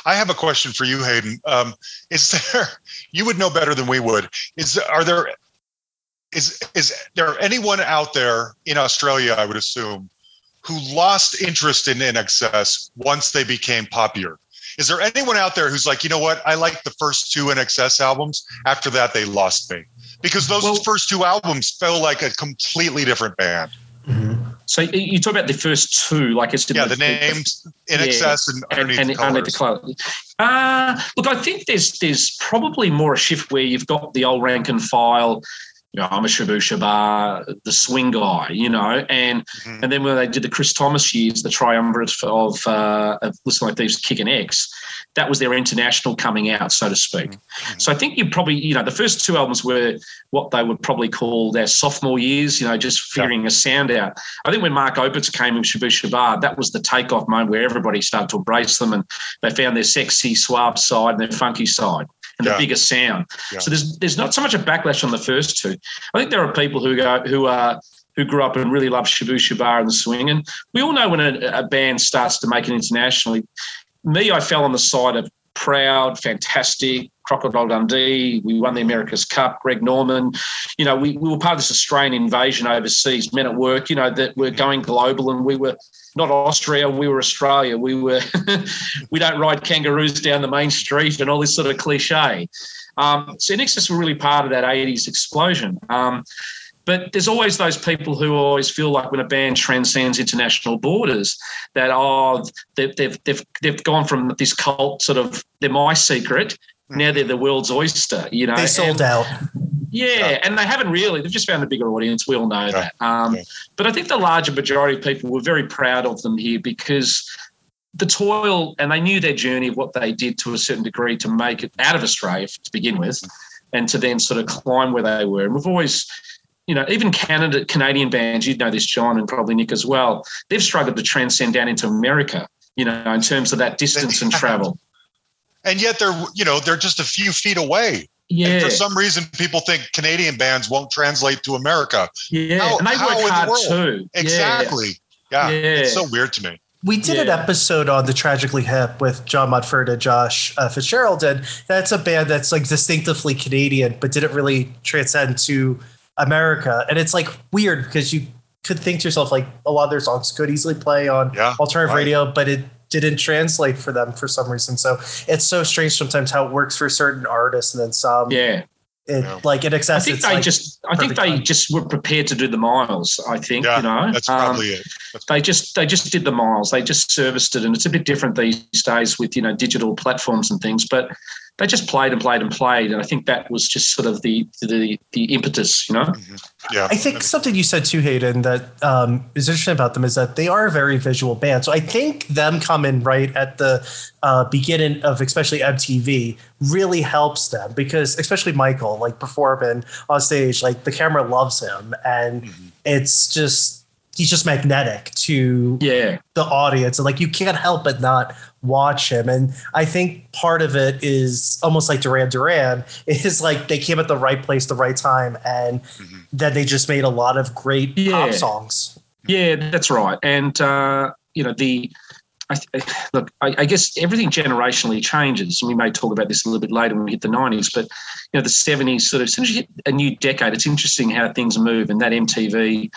I have a question for you, Hayden. Um, is there, you would know better than we would, is, are there, is, is there anyone out there in Australia, I would assume, who lost interest in INXS once they became popular? Is there anyone out there who's like, you know what? I like the first two INXS albums. After that, they lost me because those well, first two albums felt like a completely different band. Mm-hmm. So you talk about the first two, like it's yeah, the, the names INXS yeah, and underneath and, and the underneath the colors. Uh, look, I think there's there's probably more a shift where you've got the old rank and file you know, I'm a Shabooh Shoobah, the swing guy, you know, and mm-hmm. and then when they did the Chris Thomas years, the triumvirate of, uh, of Listen Like Thieves, Kick and X, that was their international coming out, so to speak. Mm-hmm. So I think you probably, you know, the first two albums were what they would probably call their sophomore years, you know, just figuring yeah. a sound out. I think when Mark Opitz came with Shabooh Shoobah, that was the takeoff moment where everybody started to embrace them and they found their sexy, suave side and their funky side and yeah. the bigger sound. Yeah. So there's there's not so much a backlash on the first two. I think there are people who go who are who grew up and really love Shabooh Shoobah and the swing. And we all know when a, a band starts to make it internationally. Me, I fell on the side of proud, fantastic, Crocodile Dundee. We won the America's Cup. Greg Norman. You know, we, we were part of this Australian invasion overseas. Men at work. You know that we're going global, and we were not Austria. We were Australia. We were. we don't ride kangaroos down the main street and all this sort of cliche. Um, so INXS were really part of that '80s explosion. Um, but there's always those people who always feel like when a band transcends international borders, that oh they've they've they've, they've gone from this cult sort of they're my secret now they're the world's oyster. You know, they sold and, out. Yeah, yeah, and they haven't really. They've just found a bigger audience. We all know that. Um, yeah. But I think the larger majority of people were very proud of them here because the toil and they knew their journey of what they did to a certain degree to make it out of Australia to begin with, and to then sort of climb where they were. And we've always you know, even Canada, Canadian bands, you'd know this, John, and probably Nick as well, they've struggled to transcend down into America, you know, in terms of that distance and travel. And yet they're, you know, they're just a few feet away. Yeah. And for some reason, people think Canadian bands won't translate to America. Yeah. How, and they work hard the too. Exactly. Yeah. yeah. It's so weird to me. We did yeah. an episode on the Tragically Hip with John Mudford and Josh uh, Fitzgerald, and that's a band that's like distinctively Canadian, but didn't really transcend to America. And it's like weird because you could think to yourself like a lot of their songs could easily play on yeah, alternative right. radio, but it didn't translate for them for some reason. So it's so strange sometimes how it works for certain artists and then some. Yeah. It, yeah. like INXS. I think they like just. I think they time. just were prepared to do the miles. I think yeah, you know. That's probably um, it. That's they just they just did the miles. They just serviced it, and it's a bit different these days with you know digital platforms and things. But they just played and played and played, and I think that was just sort of the the, the impetus, you know. Mm-hmm. Yeah, I think something you said too, Hayden, that um, is interesting about them is that they are a very visual band. So I think them coming right at the uh, beginning of especially MTV really helps them because especially Michael, like performing on stage, like the camera loves him, and mm-hmm. it's just he's just magnetic to yeah the audience and like you can't help but not watch him and i think part of it is almost like duran duran is like they came at the right place the right time and mm-hmm. then they just made a lot of great yeah. pop songs yeah that's right and uh you know the I, look, I, I, guess everything generationally changes. And we may talk about this a little bit later when we hit the 90s, but you know, the 70s sort of, as soon as you hit a new decade, it's interesting how things move. And that MTV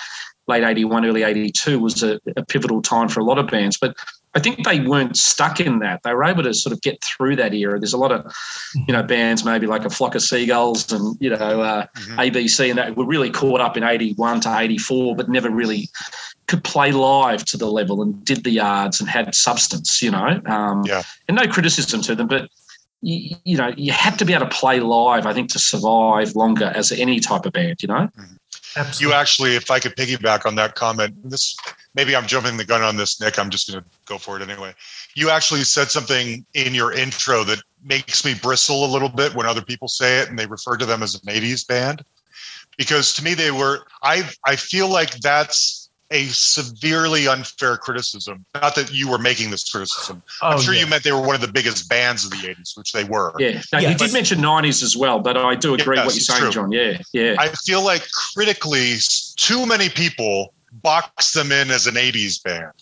late 81, early 82 was a, a, pivotal time for a lot of bands. But I think they weren't stuck in that. They were able to sort of get through that era. There's a lot of, you know, bands maybe like a Flock of Seagulls and, you know, uh, mm-hmm. ABC and that were really caught up in 81 to 84, but never really could play live to the level and did the yards and had substance, you know. Um, yeah. And no criticism to them, but you, you, know, you had to be able to play live, I think, to survive longer as any type of band, you know? Mm-hmm. Absolutely. You actually, if I could piggyback on that comment, this maybe I'm jumping the gun on this, Nick. I'm just going to go for it anyway. You actually said something in your intro that makes me bristle a little bit when other people say it and they refer to them as an 80s band. Because to me, they were, I, I feel like that's a severely unfair criticism. Not that you were making this criticism. Oh, I'm sure yeah. you meant they were one of the biggest bands of the 80s, which they were. Yeah. Now, you did mention 90s as well, but I do agree yes, what you're saying, true. John. Yeah. Yeah. I feel like critically, too many people box them in as an 80s band,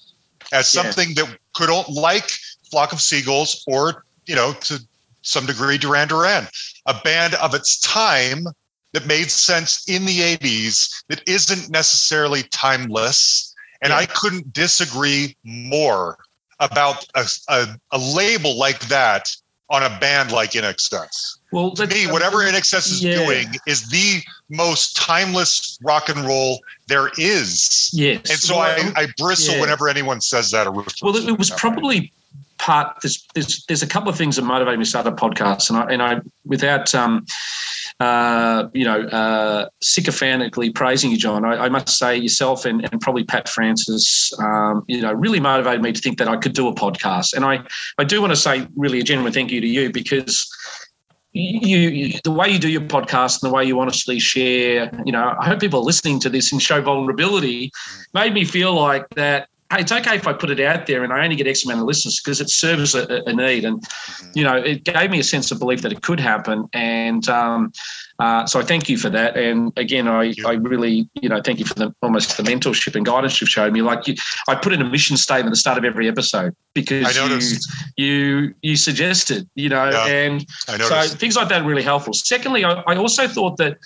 as something yeah. that could, like Flock of Seagulls or, you know, to some degree, Duran Duran, a band of its time that made sense in the 80s that isn't necessarily timeless. And yeah. I couldn't disagree more about a, a, a, label like that on a band like INXS. Well, to me, whatever INXS is yeah. doing is the most timeless rock and roll there is. Yes. And so well, I, I bristle yeah. whenever anyone says that. well, it was probably part. There's, there's there's a couple of things that motivated me to start a podcast, and I and I without um uh, you know, uh, sycophantically praising you, John. I, I must say, yourself and, and probably Pat Francis, um, you know, really motivated me to think that I could do a podcast. And I, I do want to say really a genuine thank you to you because you, you, the way you do your podcast and the way you honestly share, you know, I hope people are listening to this and show vulnerability made me feel like that it's okay if I put it out there and I only get X amount of listeners because it serves a, a, need. And, mm-hmm. you know, it gave me a sense of belief that it could happen. And um, uh, so I thank you for that. And again, I, I really, you know, thank you for the almost the mentorship and guidance you've showed me. Like you, I put in a mission statement at the start of every episode because you, you, you suggested, you know, yeah, and so things like that are really helpful. Secondly, I, I also thought that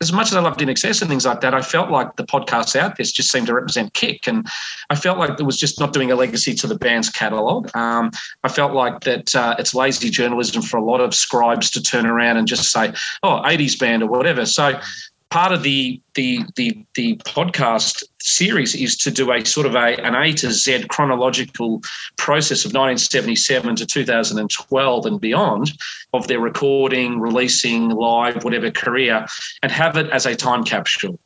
as much as I loved INXS and things like that, I felt like the podcasts out there just seemed to represent Kick, and I felt like it was just not doing a legacy to the band's catalogue. Um, I felt like that uh, it's lazy journalism for a lot of scribes to turn around and just say, "Oh, '80s band" or whatever. So part of the the the the podcast series is to do a sort of a an A to Z chronological process of 1977 to 2012 and beyond of their recording, releasing, live, whatever career, and have it as a time capsule.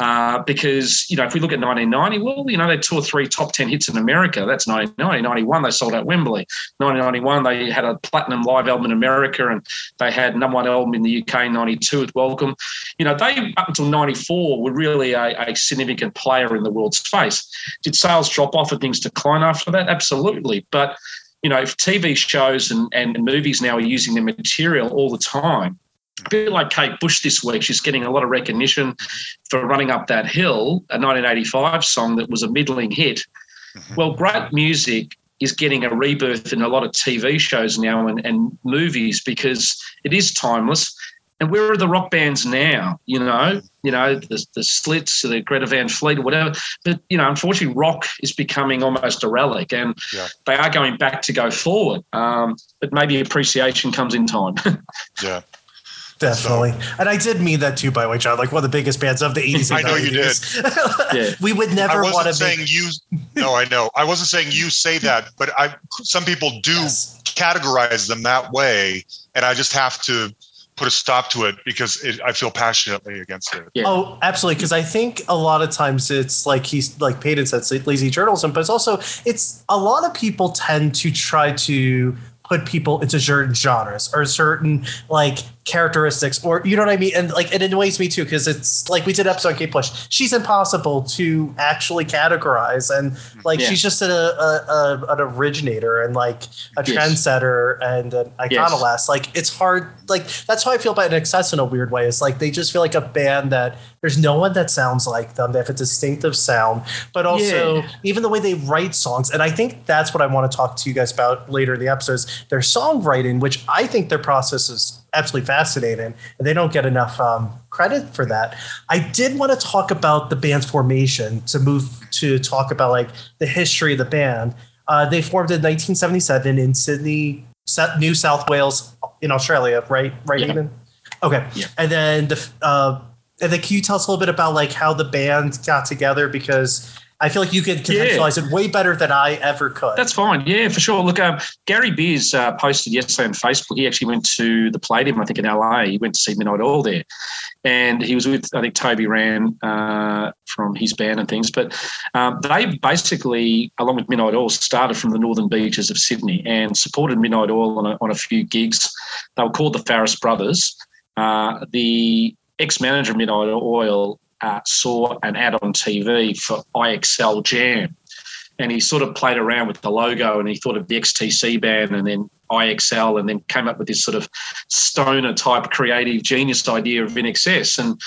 Uh, because you know, if we look at 1990, well, you know, they had two or three top 10 hits in America. That's 1990. 91, they sold out Wembley. 1991, they had a platinum live album in America, and they had number one album in the UK. 92 with Welcome. You know, they up until 94 were really a, a significant player in the world space. Did sales drop off and things decline after that? Absolutely, but you know, if TV shows and, and movies now are using their material all the time, a bit like Kate Bush this week, she's getting a lot of recognition for running up that hill, a 1985 song that was a middling hit. Mm-hmm. Well, great music is getting a rebirth in a lot of TV shows now and, and movies because it is timeless. And where are the rock bands now? You know, you know the, the Slits, the Greta Van Fleet, or whatever. But you know, unfortunately, rock is becoming almost a relic, and yeah. they are going back to go forward. Um, but maybe appreciation comes in time. yeah. Definitely. So, and I did mean that too, by the way, John. Like one of the biggest bands of the 80s. I know 90s. you did. yeah. We would never want to saying you. No, I know. I wasn't saying you say that, but I. Some people do yes. categorize them that way, and I just have to put a stop to it because it, I feel passionately against it. Yeah. Oh, absolutely. Because I think a lot of times it's like he's like Peyton said, lazy journalism, but it's also it's a lot of people tend to try to put people into certain genres or certain like characteristics or you know what I mean? And like it annoys me too because it's like we did episode on Kate Bush. She's impossible to actually categorize, and hmm. like yeah. she's just a, a, a, an originator and like a yes. trendsetter and an iconoclast. Yes. Like it's hard. Like that's how I feel about INXS in a weird way. It's like they just feel like a band that there's no one that sounds like them. They have a distinctive sound, but also yeah. even the way they write songs. And I think that's what I want to talk to you guys about later in the episodes. Their songwriting, which I think their process is absolutely fascinating, and they don't get enough um, credit for that. I did want to talk about the band's formation to move to talk about like the history of the band. Uh, they formed in 1977 in Sydney, New South Wales, in Australia, right? Right, yeah. Eden? Okay. Yeah. And then the uh, and then can you tell us a little bit about like how the band got together because I feel like you could contextualize yeah. it way better than I ever could. That's fine. Yeah, for sure. Look, um, Gary Beers uh, posted yesterday on Facebook. He actually went to the Palladium, I think, in LA. He went to see Midnight Oil there. And he was with, I think, Toby Rand uh, from his band and things. But um, they basically, along with Midnight Oil, started from the northern beaches of Sydney and supported Midnight Oil on a, on a few gigs. They were called the Farriss Brothers. Uh, the ex-manager of Midnight Oil uh, saw an ad on TV for IXL Jam. And he sort of played around with the logo and he thought of the XTC band and then IXL and then came up with this sort of stoner type creative genius idea of INXS. And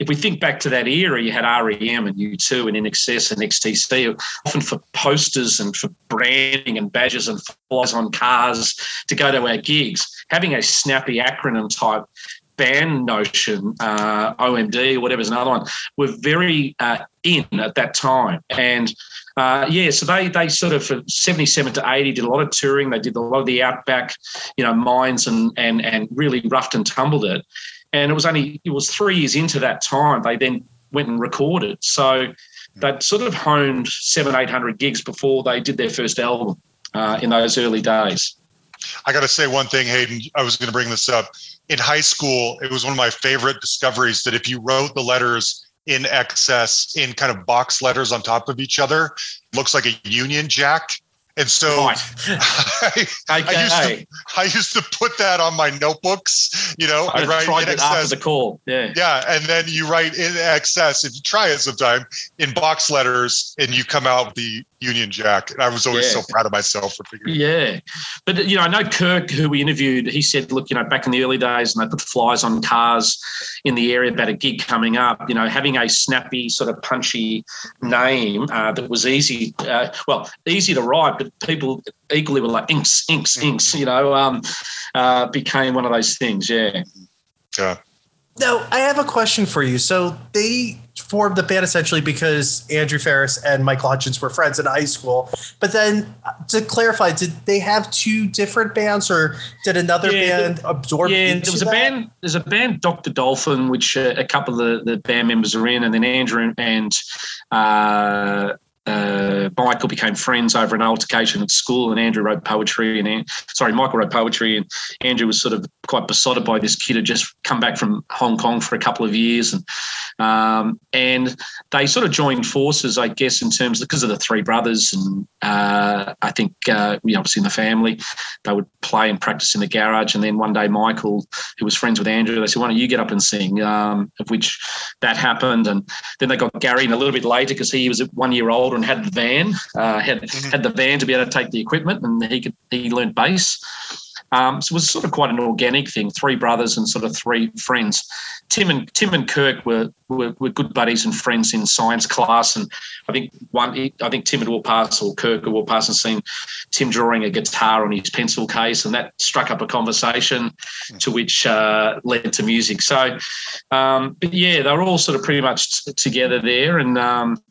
if we think back to that era, you had REM and U2 and INXS and XTC, often for posters and for branding and badges and flyers on cars to go to our gigs. Having a snappy acronym type band notion, uh, OMD, whatever's another one, were very uh, in at that time. And uh, yeah, so they they sort of from 77 to 80 did a lot of touring. They did a lot of the outback, you know, mines and and and really roughed and tumbled it. And it was only it was three years into that time they then went and recorded. So they'd sort of honed seven, eight hundred gigs before they did their first album uh, in those early days. I got to say one thing, Hayden. I was going to bring this up in high school, it was one of my favorite discoveries that if you wrote the letters INXS in kind of box letters on top of each other, looks like a Union Jack. And so I, I, I, used to, I used to put that on my notebooks you know, I write tried it after the call. Yeah. Yeah. And then you write INXS, if you try it sometime in box letters and you come out with the Union Jack. And I was always yeah. so proud of myself for figuring Yeah. But, you know, I know Kirk, who we interviewed, he said, look, you know, back in the early days, and they put flyers on cars in the area about a gig coming up, you know, having a snappy, sort of punchy name uh, that was easy, uh, well, easy to write, but people equally were like inks, inks, mm-hmm. inks, you know, um, uh, became one of those things. Yeah. Yeah. Now, I have a question for you. So they formed the band essentially because Andrew Farriss and Michael Hutchence were friends in high school. But then, to clarify, did they have two different bands, or did another yeah, band absorb? Yeah, there was that? a band. There's a band, Doctor Dolphin, which uh, a couple of the, the band members are in, and then Andrew and uh, uh, Michael became friends over an altercation at school, and Andrew wrote poetry. And sorry, Michael wrote poetry, and Andrew was sort of quite besotted by this kid who just come back from Hong Kong for a couple of years, and um, and they sort of joined forces, I guess, in terms because of the three brothers, and uh, I think uh, you know, obviously in the family, they would play and practice in the garage, and then one day Michael, who was friends with Andrew, they said, "Why don't you get up and sing?" Um, of which that happened, and then they got Gary in a little bit later because he was one year old and had the van, uh, had mm-hmm. had the van to be able to take the equipment, and he could he learned bass. Um, so it was sort of quite an organic thing. Three brothers and sort of three friends. Tim and Tim and Kirk were, were, were good buddies and friends in science class, and I think one I think Tim had walked past or Kirk had walked past and seen Tim drawing a guitar on his pencil case, and that struck up a conversation to which uh, led to music. So, um, but yeah, they were all sort of pretty much t- together there, and um,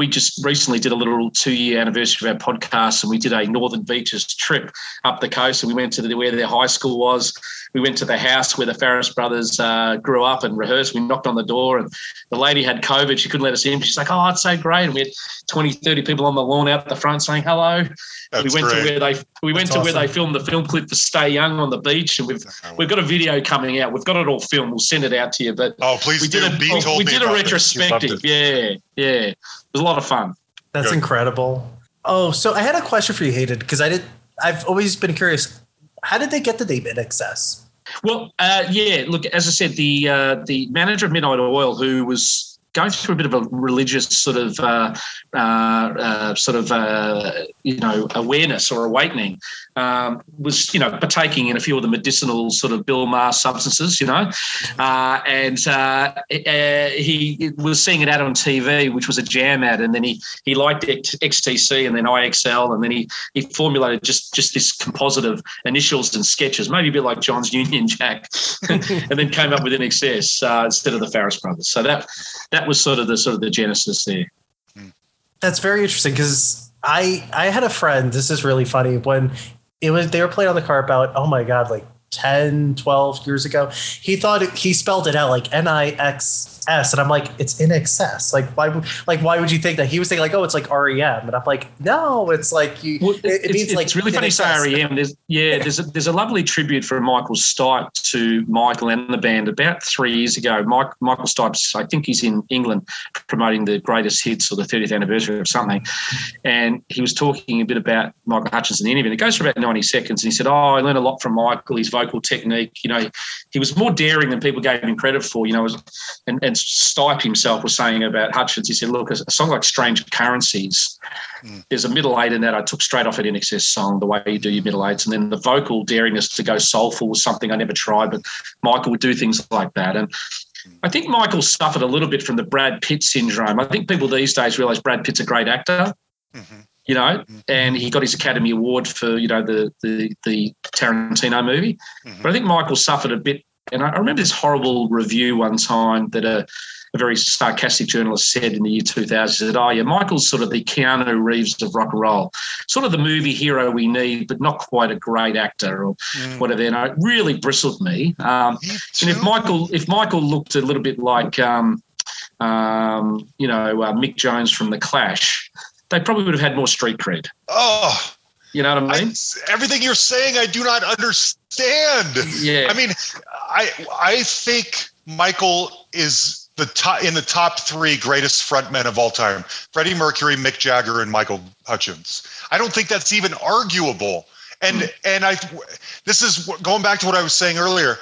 we just recently did a little two year anniversary of our podcast and we did a Northern Beaches trip up the coast and we went to the, where their high school was. We went to the house where the Farriss brothers uh, grew up and rehearsed. We knocked on the door and the lady had COVID. She couldn't let us in. She's like, oh, it's so great. And we had 20, 30 people on the lawn out the front saying hello. That's we went great. to where they we went That's to awesome. where they filmed the film clip for Stay Young on the beach, and we've we've got a video coming out. We've got it all filmed. We'll send it out to you. But oh, please we do. Did a, oh, we did a retrospective. Yeah, yeah it was a lot of fun. That's Good. incredible. Oh, so I had a question for you, Hayden, because I did. I've always been curious. How did they get the name INXS? Well, uh, yeah. Look, as I said, the uh, the manager of Midnight Oil, who was going through a bit of a religious sort of uh, uh, uh, sort of uh, you know awareness or awakening um, was you know partaking in a few of the medicinal sort of Bill Maher substances, you know, uh, and uh, he was seeing it out on TV, which was a jam ad, and then he he liked XTC and then IXL, and then he he formulated just just this composite of initials and sketches, maybe a bit like John's Union Jack, and then came up with INXS instead of the Farriss brothers. So that that was sort of the sort of the genesis there. That's very interesting because I I had a friend. This is really funny when it was they were playing on the car about oh my god like 10 12 years ago. He thought it, he spelled it out like n-i-x S, and I'm like, it's INXS. Like, why? Like, why would you think that? He was thinking like, oh, it's like REM, and I'm like, no, it's like you. Well, it, it means it's, like it's really funny say REM. There's yeah, there's a, there's a lovely tribute from Michael Stipe to Michael and the band about three years ago. Mike, Michael Stipe's, I think he's in England promoting the greatest hits or the 30th anniversary of something, and he was talking a bit about Michael Hutchence in the interview. And it goes for about 90 seconds, and he said, "Oh, I learned a lot from Michael. His vocal technique. You know, he was more daring than people gave him credit for. You know, and, and Stipe himself was saying about Hutchence. He said, "Look, a song like Strange Currencies, mm. there's a middle eight in that I took straight off at INXS song, the way you do your middle eights, and then the vocal daringness to go soulful was something I never tried, but Michael would do things like that." And I think Michael suffered a little bit from the Brad Pitt syndrome. I think people these days realize Brad Pitt's a great actor. Mm-hmm you know, mm-hmm. and he got his Academy Award for you know the the, the Tarantino movie. Mm-hmm. But I think Michael suffered a bit, and I remember this horrible review one time that a a very sarcastic journalist said in the year 2000, said, oh, yeah, Michael's sort of the Keanu Reeves of rock and roll, sort of the movie hero we need, but not quite a great actor or mm. whatever. And it really bristled me. Um, and if Michael, if Michael looked a little bit like, um, um, you know, uh, Mick Jones from The Clash, they probably would have had more street cred. Oh, you know what I mean? I, everything you're saying, I do not understand. Yeah. I mean, I I think Michael is the top in the top three greatest frontmen of all time: Freddie Mercury, Mick Jagger, and Michael Hutchence. I don't think that's even arguable. And mm. and I, this is going back to what I was saying earlier.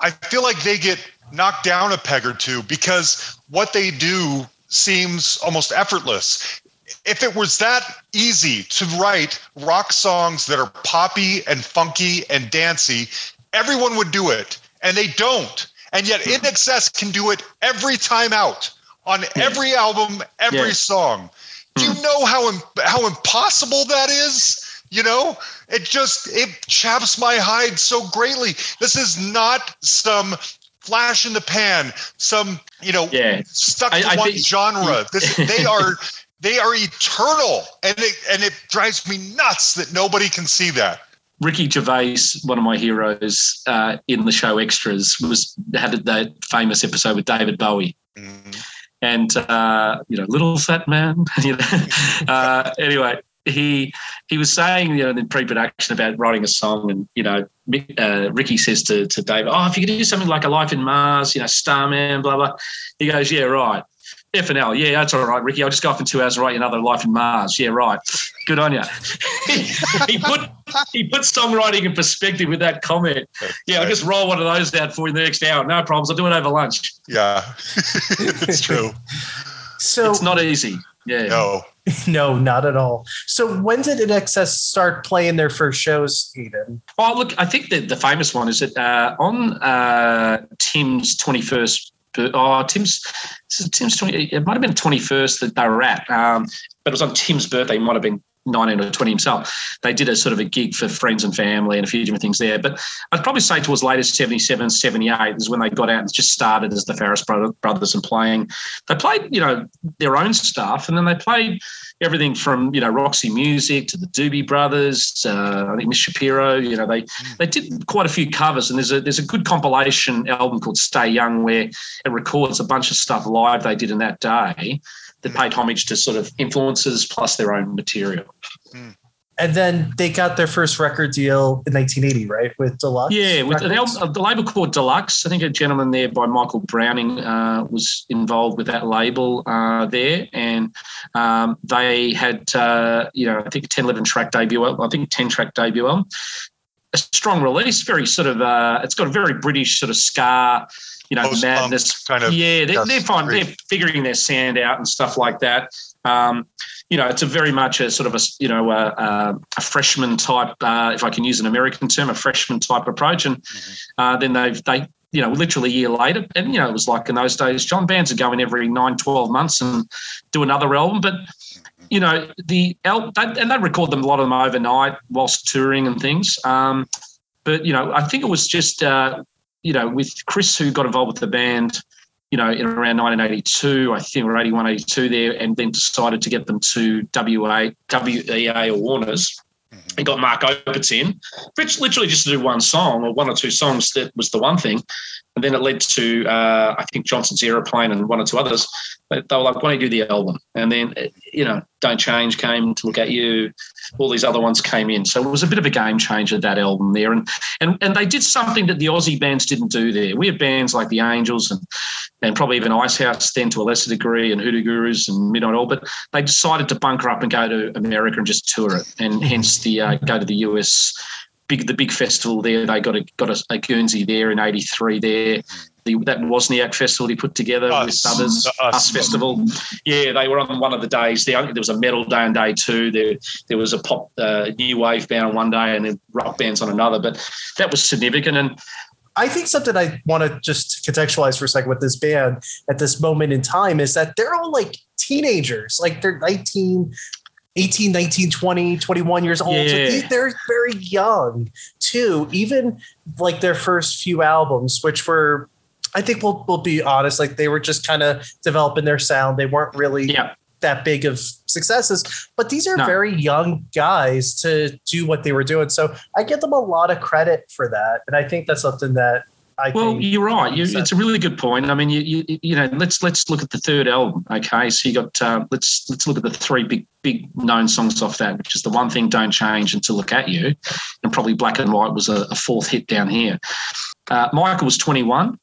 I feel like they get knocked down a peg or two because what they do seems almost effortless. If it was that easy to write rock songs that are poppy and funky and dancey, everyone would do it. And they don't. And yet INXS can do it every time out on every album, every yeah. song. Do you hmm. know how how impossible that is? You know, it just it chaps my hide so greatly. This is not some flash in the pan, some you know yeah. stuck to I, one think, genre. This they are they are eternal, and it and it drives me nuts that nobody can see that. Ricky Gervais, one of my heroes uh, in the show Extras, was had that famous episode with David Bowie. Mm-hmm. And uh, you know, little fat man. you know, uh, anyway, he he was saying, you know, in pre-production about writing a song, and you know, uh, Ricky says to to David, "Oh, if you could do something like a Life in Mars, you know, Starman, blah blah." He goes, "Yeah, right." F and L, yeah, that's all right, Ricky. I'll just go off in two hours and write you another Life in Mars. Yeah, right. Good on you. he put he put songwriting in perspective with that comment. Yeah, I'll just roll one of those out for you in the next hour. No problems. I'll do it over lunch. Yeah, it's true. So it's not easy. Yeah. No. no, not at all. So when did INXS start playing their first shows, Eden? Oh, look, I think the, the famous one is that uh, on uh, Tim's 21st oh Tim's Tim's 20 it might have been 21st that they were at um, but it was on Tim's birthday might have been 19 or 20 himself. They did a sort of a gig for friends and family and a few different things there. But I'd probably say towards later 77, 78 is when they got out and just started as the Farriss brothers and playing. They played, you know, their own stuff and then they played everything from, you know, Roxy Music to the Doobie Brothers, uh, I think Miss Shapiro, you know, they they did quite a few covers and there's a there's a good compilation album called Stay Young where it records a bunch of stuff live they did in that day that paid homage to sort of influences plus their own material. Mm. And then they got their first record deal in 1980, right? With Deluxe. Yeah, with the label called Deluxe. I think a gentleman there by Michael Browning uh, was involved with that label uh, there, and um, they had, uh, you know, I think a 10, 11 track debut album. I think 10 track debut album. A strong release, very sort of. Uh, it's got a very British sort of ska you know, Post madness. Kind of, yeah, they're, they're fine. They're figuring their sand out and stuff like that. Um, you know, it's a very much a sort of a you know a, a freshman type, uh, if I can use an American term, a freshman type approach, and mm-hmm. uh, then they've they you know literally a year later, and you know it was like in those days, John bands are going every nine, 12 months and do another album, but you know the and they record them a lot of them overnight whilst touring and things. Um, but you know, I think it was just uh, you know, with Chris, who got involved with the band, you know, in around 1982, I think, or 81, 82 there, and then decided to get them to WA, WEA or Warner's. Mm-hmm. And got Mark Opitz in, which literally just to do one song or one or two songs. That was the one thing. And then it led to, uh, I think, Johnson's Aeroplane and one or two others. They, they were like, why don't you do the album? And then, you know, Don't Change came to look at you. All these other ones came in. So it was a bit of a game changer, that album there. And and and they did something that the Aussie bands didn't do there. We had bands like the Angels and and probably even Icehouse then to a lesser degree and Hoodoo Gurus and Midnight Oil, but they decided to bunker up and go to America and just tour it. And hence the uh, go to the US big the big festival there. They got a got a, a Guernsey there in '83 there. The, that Wozniak festival he put together us. with others, us. us. festival. Yeah, they were on one of the days. There, there was a metal day on day two. There, there was a pop uh, new wave band on one day, and then rock bands on another. But that was significant. And I think something I want to just contextualize for a second with this band at this moment in time is that they're all like teenagers, like they're 19, 18, 19, 20, 21 years old. Yeah. So they're very young too. Even like their first few albums, which were, I think we'll, we'll be honest, like they were just kind of developing their sound. They weren't really yeah. that big of successes, but these are no. very young guys to do what they were doing. So I give them a lot of credit for that. And I think that's something that I well, you're right. You, it's a really good point. I mean, you, you, you know, let's let's look at the third album. Okay, so you got uh, let's let's look at the three big big known songs off that, which is the one thing don't change and to look at you, and probably Black and White was a, a fourth hit down here. Uh, Michael was 21.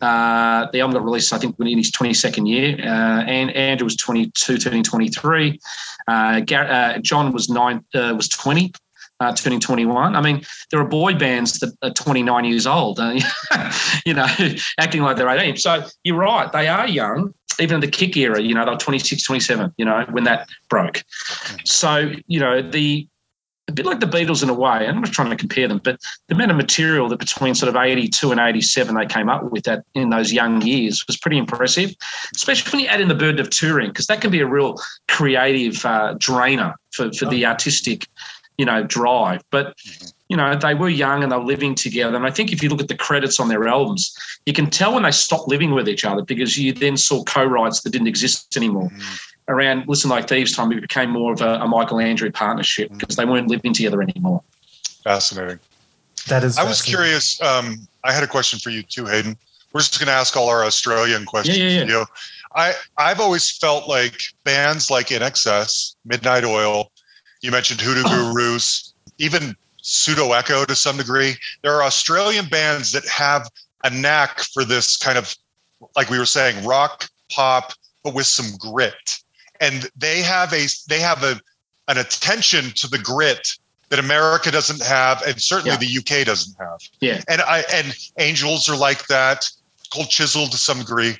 Uh, the album got released, I think, in his 22nd year. Uh, and Andrew was 22, turning 23. Uh, Gar- uh, Jon was nine, uh, was 20. Uh, turning 21. I mean, there are boy bands that are 29 years old, uh, you know, acting like they're 18. So you're right, they are young, even in the kick era, you know, they're 26, 27, you know, when that broke. So, you know, the a bit like the Beatles in a way. I'm not trying to compare them, but the amount of material that between sort of 82 and 87 they came up with that in those young years was pretty impressive, especially when you add in the burden of touring, because that can be a real creative uh, drainer for, for the artistic you know, drive. But you know, they were young and they were living together. And I think if you look at the credits on their albums, you can tell when they stopped living with each other because you then saw co-writes that didn't exist anymore. Mm. Around Listen Like Thieves time, it became more of a, a Michael Andrew partnership mm. because they weren't living together anymore. Fascinating. That is. I was curious. Um, I had a question for you too, Hayden. We're just going to ask all our Australian questions. Yeah, yeah, yeah. You. I I've always felt like bands like INXS, Midnight Oil, you mentioned Hoodoo Gurus, even Pseudo Echo to some degree. There are Australian bands that have a knack for this kind of, like we were saying, rock pop, but with some grit. And they have a they have a an attention to the grit that America doesn't have, and certainly yeah. the UK doesn't have. Yeah. And I and Angels are like that, Cold Chisel to some degree.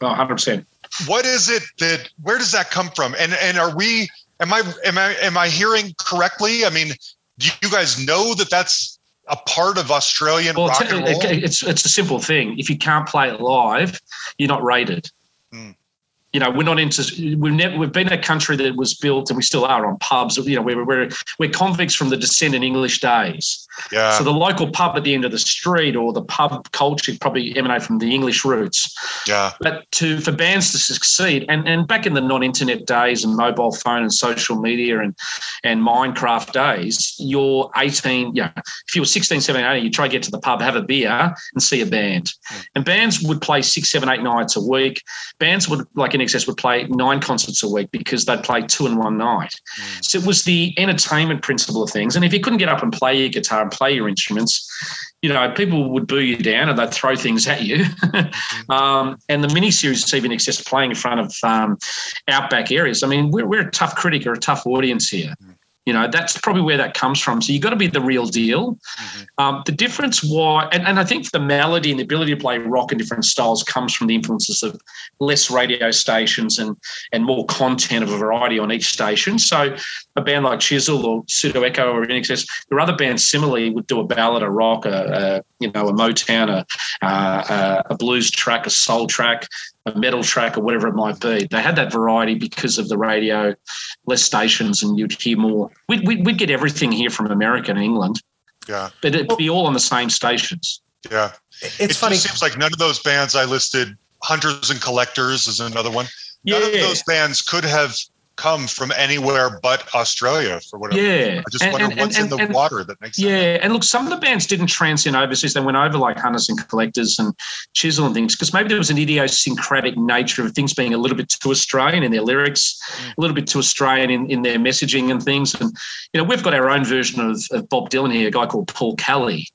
Oh, 100%. What is it that where does that come from? And and are we Am I am I am I hearing correctly? I mean, do you guys know that that's a part of Australian well, rock and roll? It's it's a simple thing. If you can't play it live, you're not rated. Hmm you know, we're not into. We've never. We've been a country that was built, and we still are on pubs. You know, we're we're we're convicts from the descendant English days. Yeah. So the local pub at the end of the street, or the pub culture, probably emanate from the English roots. Yeah. But to for bands to succeed, and and back in the non-internet days and mobile phone and social media and and Minecraft days, you're 18. Yeah. If you were 16, 17, 18, you try to get to the pub, have a beer, and see a band. Mm. And bands would play six, seven, eight nights a week. Bands would like INXS would play nine concerts a week because they'd play two in one night. Mm. So it was the entertainment principle of things. And if you couldn't get up and play your guitar and play your instruments, you know, people would boo you down and they'd throw things at you. Mm-hmm. um, and the mini series is even exists playing in front of um, outback areas. I mean, we're, we're a tough critic or a tough audience here. You know, that's probably where that comes from. So you've got to be the real deal. Mm-hmm. Um, the difference why, and, and I think the melody and the ability to play rock in different styles comes from the influences of less radio stations and and more content of a variety on each station. So a band like Chisel or Pseudo Echo or INXS, there are other bands similarly would do a ballad, a rock, a, a you know, a Motown, a, a, a blues track, a soul track, a metal track or whatever it might be. They had that variety because of the radio, less stations, and you'd hear more. We'd, we'd, we'd get everything here from America and England. Yeah. But it'd be all on the same stations. Yeah. It's it funny. seems like none of those bands I listed, Hunters and Collectors is another one. None yeah. of those bands could have come from anywhere but Australia for whatever. Yeah. I just and, wonder and, what's and, in the water that makes Yeah. Sense. And look, some of the bands didn't transcend overseas. They went over like Hunters and Collectors and Chisel and things because maybe there was an idiosyncratic nature of things being a little bit too Australian in their lyrics, mm. a little bit too Australian in, in their messaging and things. And, you know, we've got our own version of, of Bob Dylan here, a guy called Paul Kelly.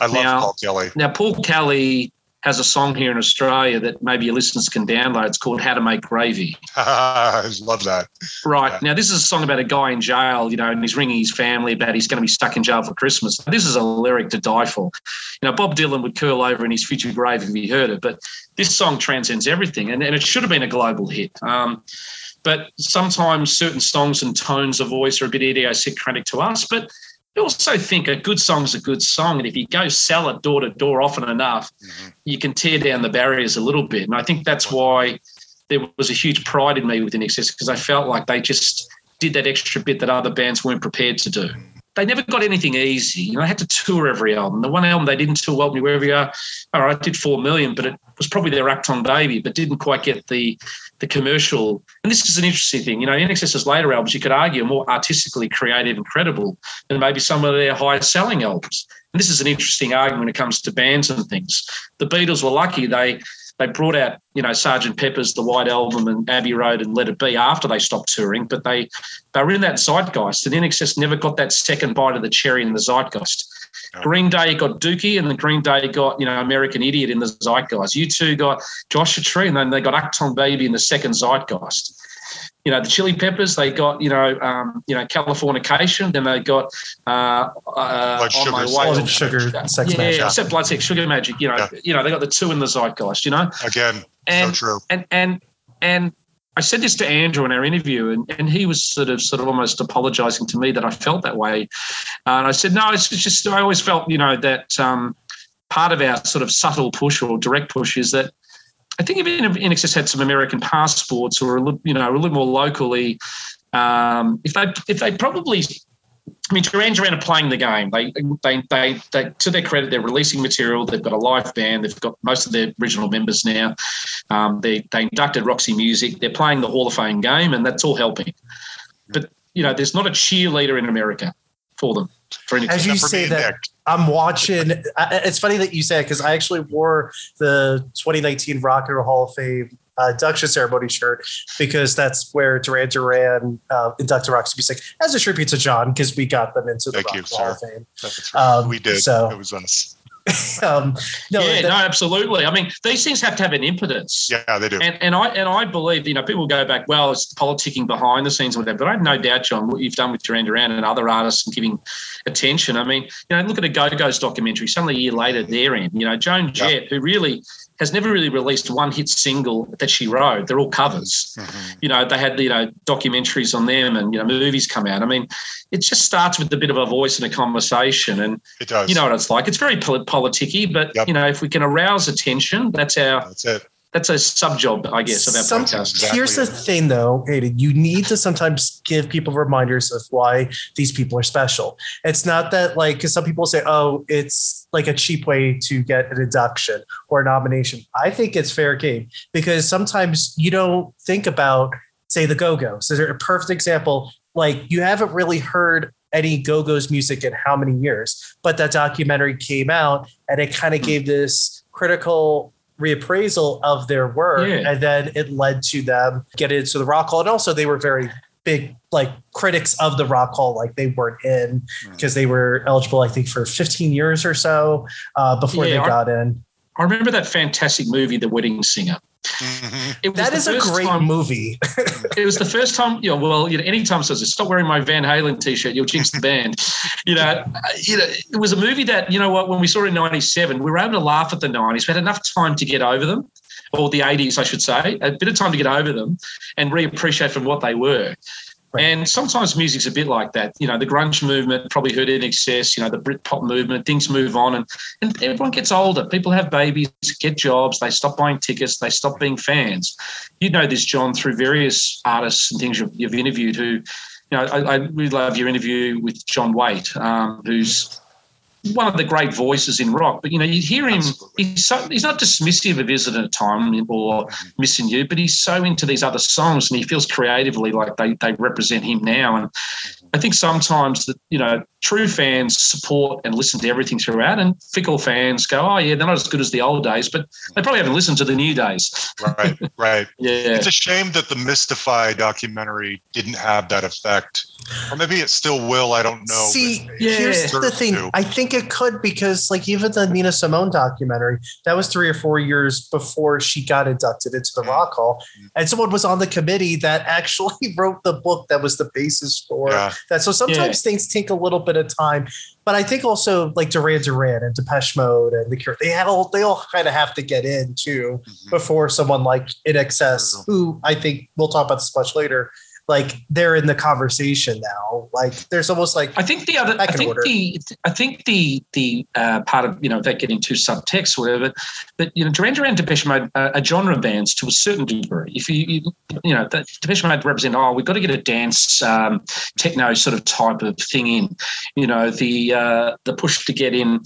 I love now, Paul Kelly. Now, Paul Kelly has a song here in Australia that maybe your listeners can download. It's called How to Make Gravy. I love that. Right. Yeah. Now, this is a song about a guy in jail, you know, and he's ringing his family about he's going to be stuck in jail for Christmas. This is a lyric to die for. You know, Bob Dylan would curl over in his future grave if he heard it, but this song transcends everything, and, and it should have been a global hit. Um, but sometimes certain songs and tones of voice are a bit idiosyncratic to us, but I also think a good song's a good song. And if you go sell it door to door often enough, mm-hmm. you can tear down the barriers a little bit. And I think that's why there was a huge pride in me with INXS because I felt like they just did that extra bit that other bands weren't prepared to do. They never got anything easy. You know, I had to tour every album. The one album they didn't tour well me wherever you are. All right, did four million, but it was probably their Achtung Baby, but didn't quite get the the commercial. And this is an interesting thing. You know, INXS's later albums, you could argue, are more artistically creative and credible than maybe some of their highest selling albums. And this is an interesting argument when it comes to bands and things. The Beatles were lucky they they brought out, you know, Sergeant Pepper's The White Album and Abbey Road and Let It Be after they stopped touring, but they they were in that zeitgeist. And INXS never got that second bite of the cherry in the zeitgeist. Green Day got Dookie, and then Green Day got you know American Idiot in the zeitgeist. U2 got Joshua Tree, and then they got Achtung Baby in the second zeitgeist. you know the Chili Peppers. They got you know um, you know Californication. Then they got uh, uh, on my way. Blood sugar, sex yeah, magic. except blood, sex, sugar magic. You know, Yeah. you know they got the two in the zeitgeist. You know, Again, and so true. and and and I said this to Andrew in our interview, and, and he was sort of sort of almost apologising to me that I felt that way. And I said, no, it's just I always felt, you know, that um, part of our sort of subtle push or direct push is that I think if INXS had some American passports or a little, you know, a little more locally, um, if they if they probably I mean, Duran Duran are playing the game. They, they, they, they, to their credit, they're releasing material. They've got a live band. They've got most of their original members now. Um, they, they inducted Roxy Music. They're playing the Hall of Fame game, and that's all helping. But you know, there's not a cheerleader in America for them. For any As you Except for me say that, Nick. I'm watching. It's funny that you say it because I actually wore the 2019 Rock and Roll Hall of Fame uh, induction ceremony shirt because that's where Duran Duran uh, inducted Roxy Music as a tribute to John because we got them into the Thank Rock you, and Roll Hall of. Fame. That's right. Um, we did. so- it was us. um, no, yeah, that- no, absolutely. I mean, these things have to have an impetus. Yeah, they do. And, and I and I believe you know people go back well it's politicking behind the scenes or whatever but I have no doubt John what you've done with Duran Duran and other artists and giving attention I mean you know look at a Go Go's documentary suddenly a year later they're in you know Joan Jett who really has never really released one hit single that she wrote they're all covers Mhm. you know they had you know documentaries on them and you know movies come out I mean it just starts with a bit of a voice and a conversation and It does. you know what it's like it's very pol- politicky but Yep. you know if we can arouse attention that's our that's it. That's a sub job I guess of our Some- podcast Exactly. Here's the thing, though, Hayden. You need to sometimes give people reminders of why these people are special. It's not that like because some people say, "Oh, it's like a cheap way to get an induction or a nomination." I think it's fair game because sometimes you don't think about, say, the Go Go's. So they're a perfect example. Like you haven't really heard any Go Go's music in how many years, but that documentary came out and it kind of hmm. gave this critical reappraisal of their work Yeah. and then it led to them get into the rock hall and also they were very big like critics of the rock hall like they weren't in because they were eligible i think for 15 years or so uh, before Yeah, they I- got in I remember that fantastic movie, The Wedding Singer. Mhm. It was that the is a great time- movie It was the first time, you know, well, you know, anytime says, stop wearing my Van Halen t-shirt, you'll jinx the band. You know, uh, you know, it was a movie that, you know what, when we saw it in 97, we were able to laugh at the 90s. We had enough time to get over them, or the 80s, I should say, a bit of time to get over them and reappreciate from what they were. And sometimes music's a bit like that. You know, the grunge movement probably heard INXS, you know, the Britpop movement, things move on and, and everyone gets older. People have babies, get jobs, they stop buying tickets, they stop being fans. You know this, John, through various artists and things you've, you've interviewed who, you know, I, I really love your interview with John Waite, um, who's one of the great voices in rock. But, you know, you hear him, Absolutely. he's, so, he's not dismissive of Is It a Time or Missing You, but he's so into these other songs and he feels creatively like they, they represent him now. And I think sometimes that, you know, true fans support and listen to everything throughout, and fickle fans go, oh, yeah, they're not as good as the old days, but they probably haven't listened to the new days. Right, right. Yeah. It's a shame that the Mystify documentary didn't have that effect, or maybe it still will. I don't know. See, Yeah. here's the thing. to. I think it could because, like, even the Nina Simone documentary, that was three or four years before she got inducted into the mm-hmm. Rock Hall. And someone was on the committee that actually wrote the book that was the basis for Yeah. That. So sometimes things take a little bit of time. But I think also like Duran Duran and Depeche Mode and The Cure, they had all they all kind of have to get in too Mhm. before someone like INXS, who I think we'll talk about this much later, like they're in the conversation now. Like there's almost like I think the other, I think order. the, I think the the uh, part of you know without getting too subtext or whatever, but you know Duran Duran, Depeche Mode are, are genre bands to a certain degree. If you you, you know that Depeche Mode represent, oh, we've got to get a dance um, techno sort of type of thing in. You know the uh, the push to get in.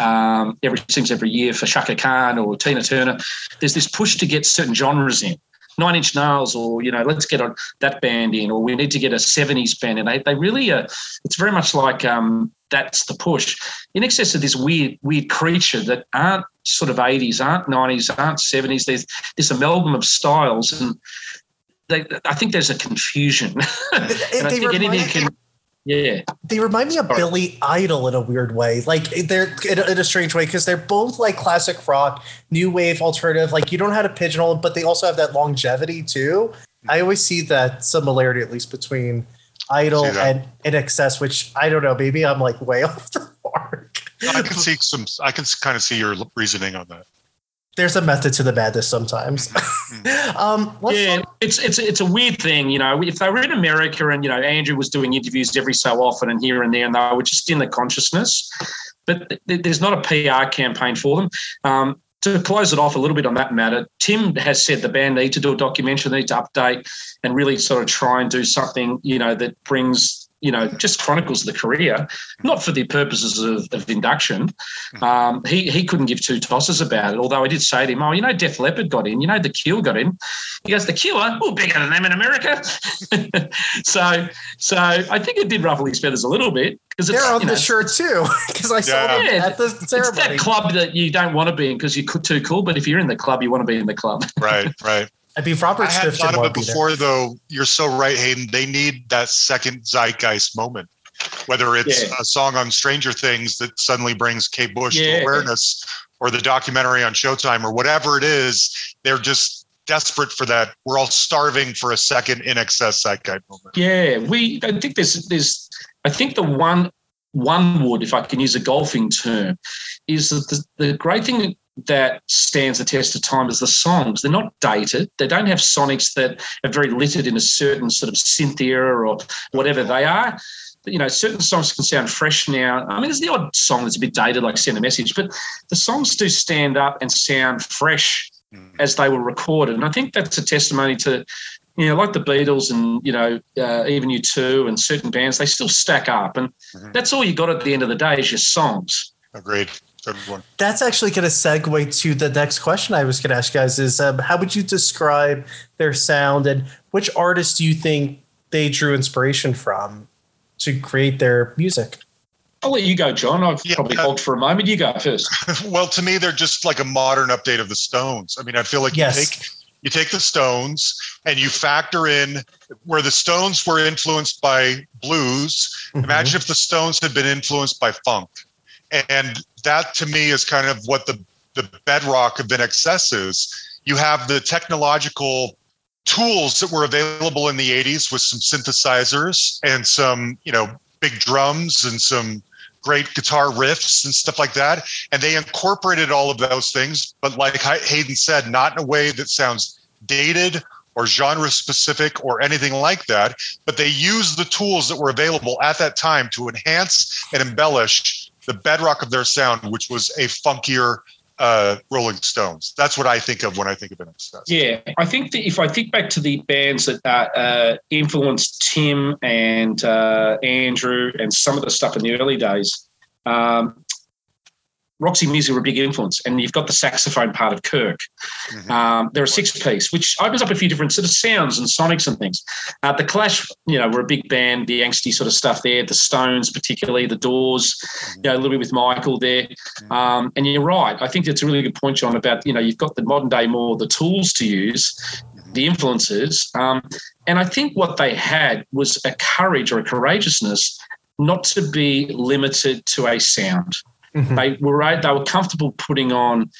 Um, every seems every year for Chaka Khan or Tina Turner, there's this push to get certain genres in. Nine Inch Nails, or you know, let's get on that band in, or we need to get a '70s band in. They, they really are. It's very much like um, that's the push. INXS of this weird, weird creature that aren't sort of '80s, aren't '90s, aren't '70s. There's this amalgam of styles, and they, I think there's a confusion. and I think anything can. Yeah, They remind me of Sorry. Billy Idol in a weird way, like they're in a, in a strange way because they're both like classic rock, new wave, alternative. Like you don't have how to pigeonhole, them, but they also have that longevity too. I mm-hmm. always see that similarity, at least between Idol and INXS, which I don't know, maybe I'm like way off the mark. I can see some. I can kind of see your reasoning on that. There's a method to the madness sometimes. Mm-hmm. um, yeah, talk- it's it's it's a weird thing, you know. If they were in America and you know Andrew was doing interviews every so often and here and there, and they were just in the consciousness, but there's not a PR campaign for them. Um, to close it off a little bit on that matter, Tim has said the band need to do a documentary, they need to update and really sort of try and do something, you know, that brings you know, just chronicles the career, not for the purposes of, of induction. Um, he he couldn't give two tosses about it. Although I did say to him, "Oh, you know, Def Leppard got in. You know, The Cure got in." He goes, "The Cure? Well, bigger than them in America." so, so I think it did ruffle his feathers a little bit because they're on you know, the shirt too. Because I saw them at the ceremony. It's that club that you don't want to be in because you're too cool. But if you're in the club, you want to be in the club. right, right. I mean, Robert I had thought of it before, though. You're so right, Hayden. They need that second zeitgeist moment whether it's yeah. a song on Stranger Things that suddenly brings Kate Bush yeah. to awareness or the documentary on Showtime or whatever it is, they're just desperate for that. We're all starving for a second INXS zeitgeist moment. Yeah, we I think there's there's I think the one one would, if I can use a golfing term, is that the, the great thing that stands the test of time is the songs. They're not dated. They don't have sonics that are very littered in a certain sort of synth era or whatever they are But, you know, certain songs can sound fresh now. I mean, there's the odd song that's a bit dated, like Send a Message, but the songs do stand up and sound fresh mm. as they were recorded. And I think that's a testimony to, you know, like the Beatles and, you know, uh, even U2 and certain bands, they still stack up. And mm-hmm. that's all you got at the end of the day is your songs. Agreed. That's actually going to segue to the next question I was going to ask you guys is um, how would you describe their sound and which artists do you think they drew inspiration from? to create their music. I'll let you go, John. I've yeah, probably uh, for a moment. You go first. well, to me, they're just like a modern update of the Stones. I mean, I feel like yes. you take you take the Stones and you factor in where the Stones were influenced by blues. Mm-hmm. Imagine if the Stones had been influenced by funk, and that to me is kind of what the the bedrock of INXS is. You have the technological tools that were available in the 80s with some synthesizers and some, you know, big drums and some great guitar riffs and stuff like that. And they incorporated all of those things, but like Hayden said, not in a way that sounds dated or genre specific or anything like that, but they used the tools that were available at that time to enhance and embellish the bedrock of their sound, which was a funkier, uh, Rolling Stones. That's what I think of when I think of INXS. Yeah, I think that if I think back to the bands that uh, uh, influenced Tim and uh, Andrew and some of the stuff in the early days, um, Roxy Music were a big influence, and you've got the saxophone part of Kirk. Mm-hmm. Um, they're a six piece, which opens up a few different sort of sounds and sonics and things. Uh, the Clash, you know, were a big band, the angsty sort of stuff there. The Stones, particularly the Doors, mm-hmm. you know, a little bit with Michael there. Mm-hmm. Um, and you're right. I think it's a really good point, John, about you know you've got the modern day more the tools to use, mm-hmm. the influences, um, and I think what they had was a courage or a courageousness not to be limited to a sound. Mm-hmm. They were they were comfortable putting on.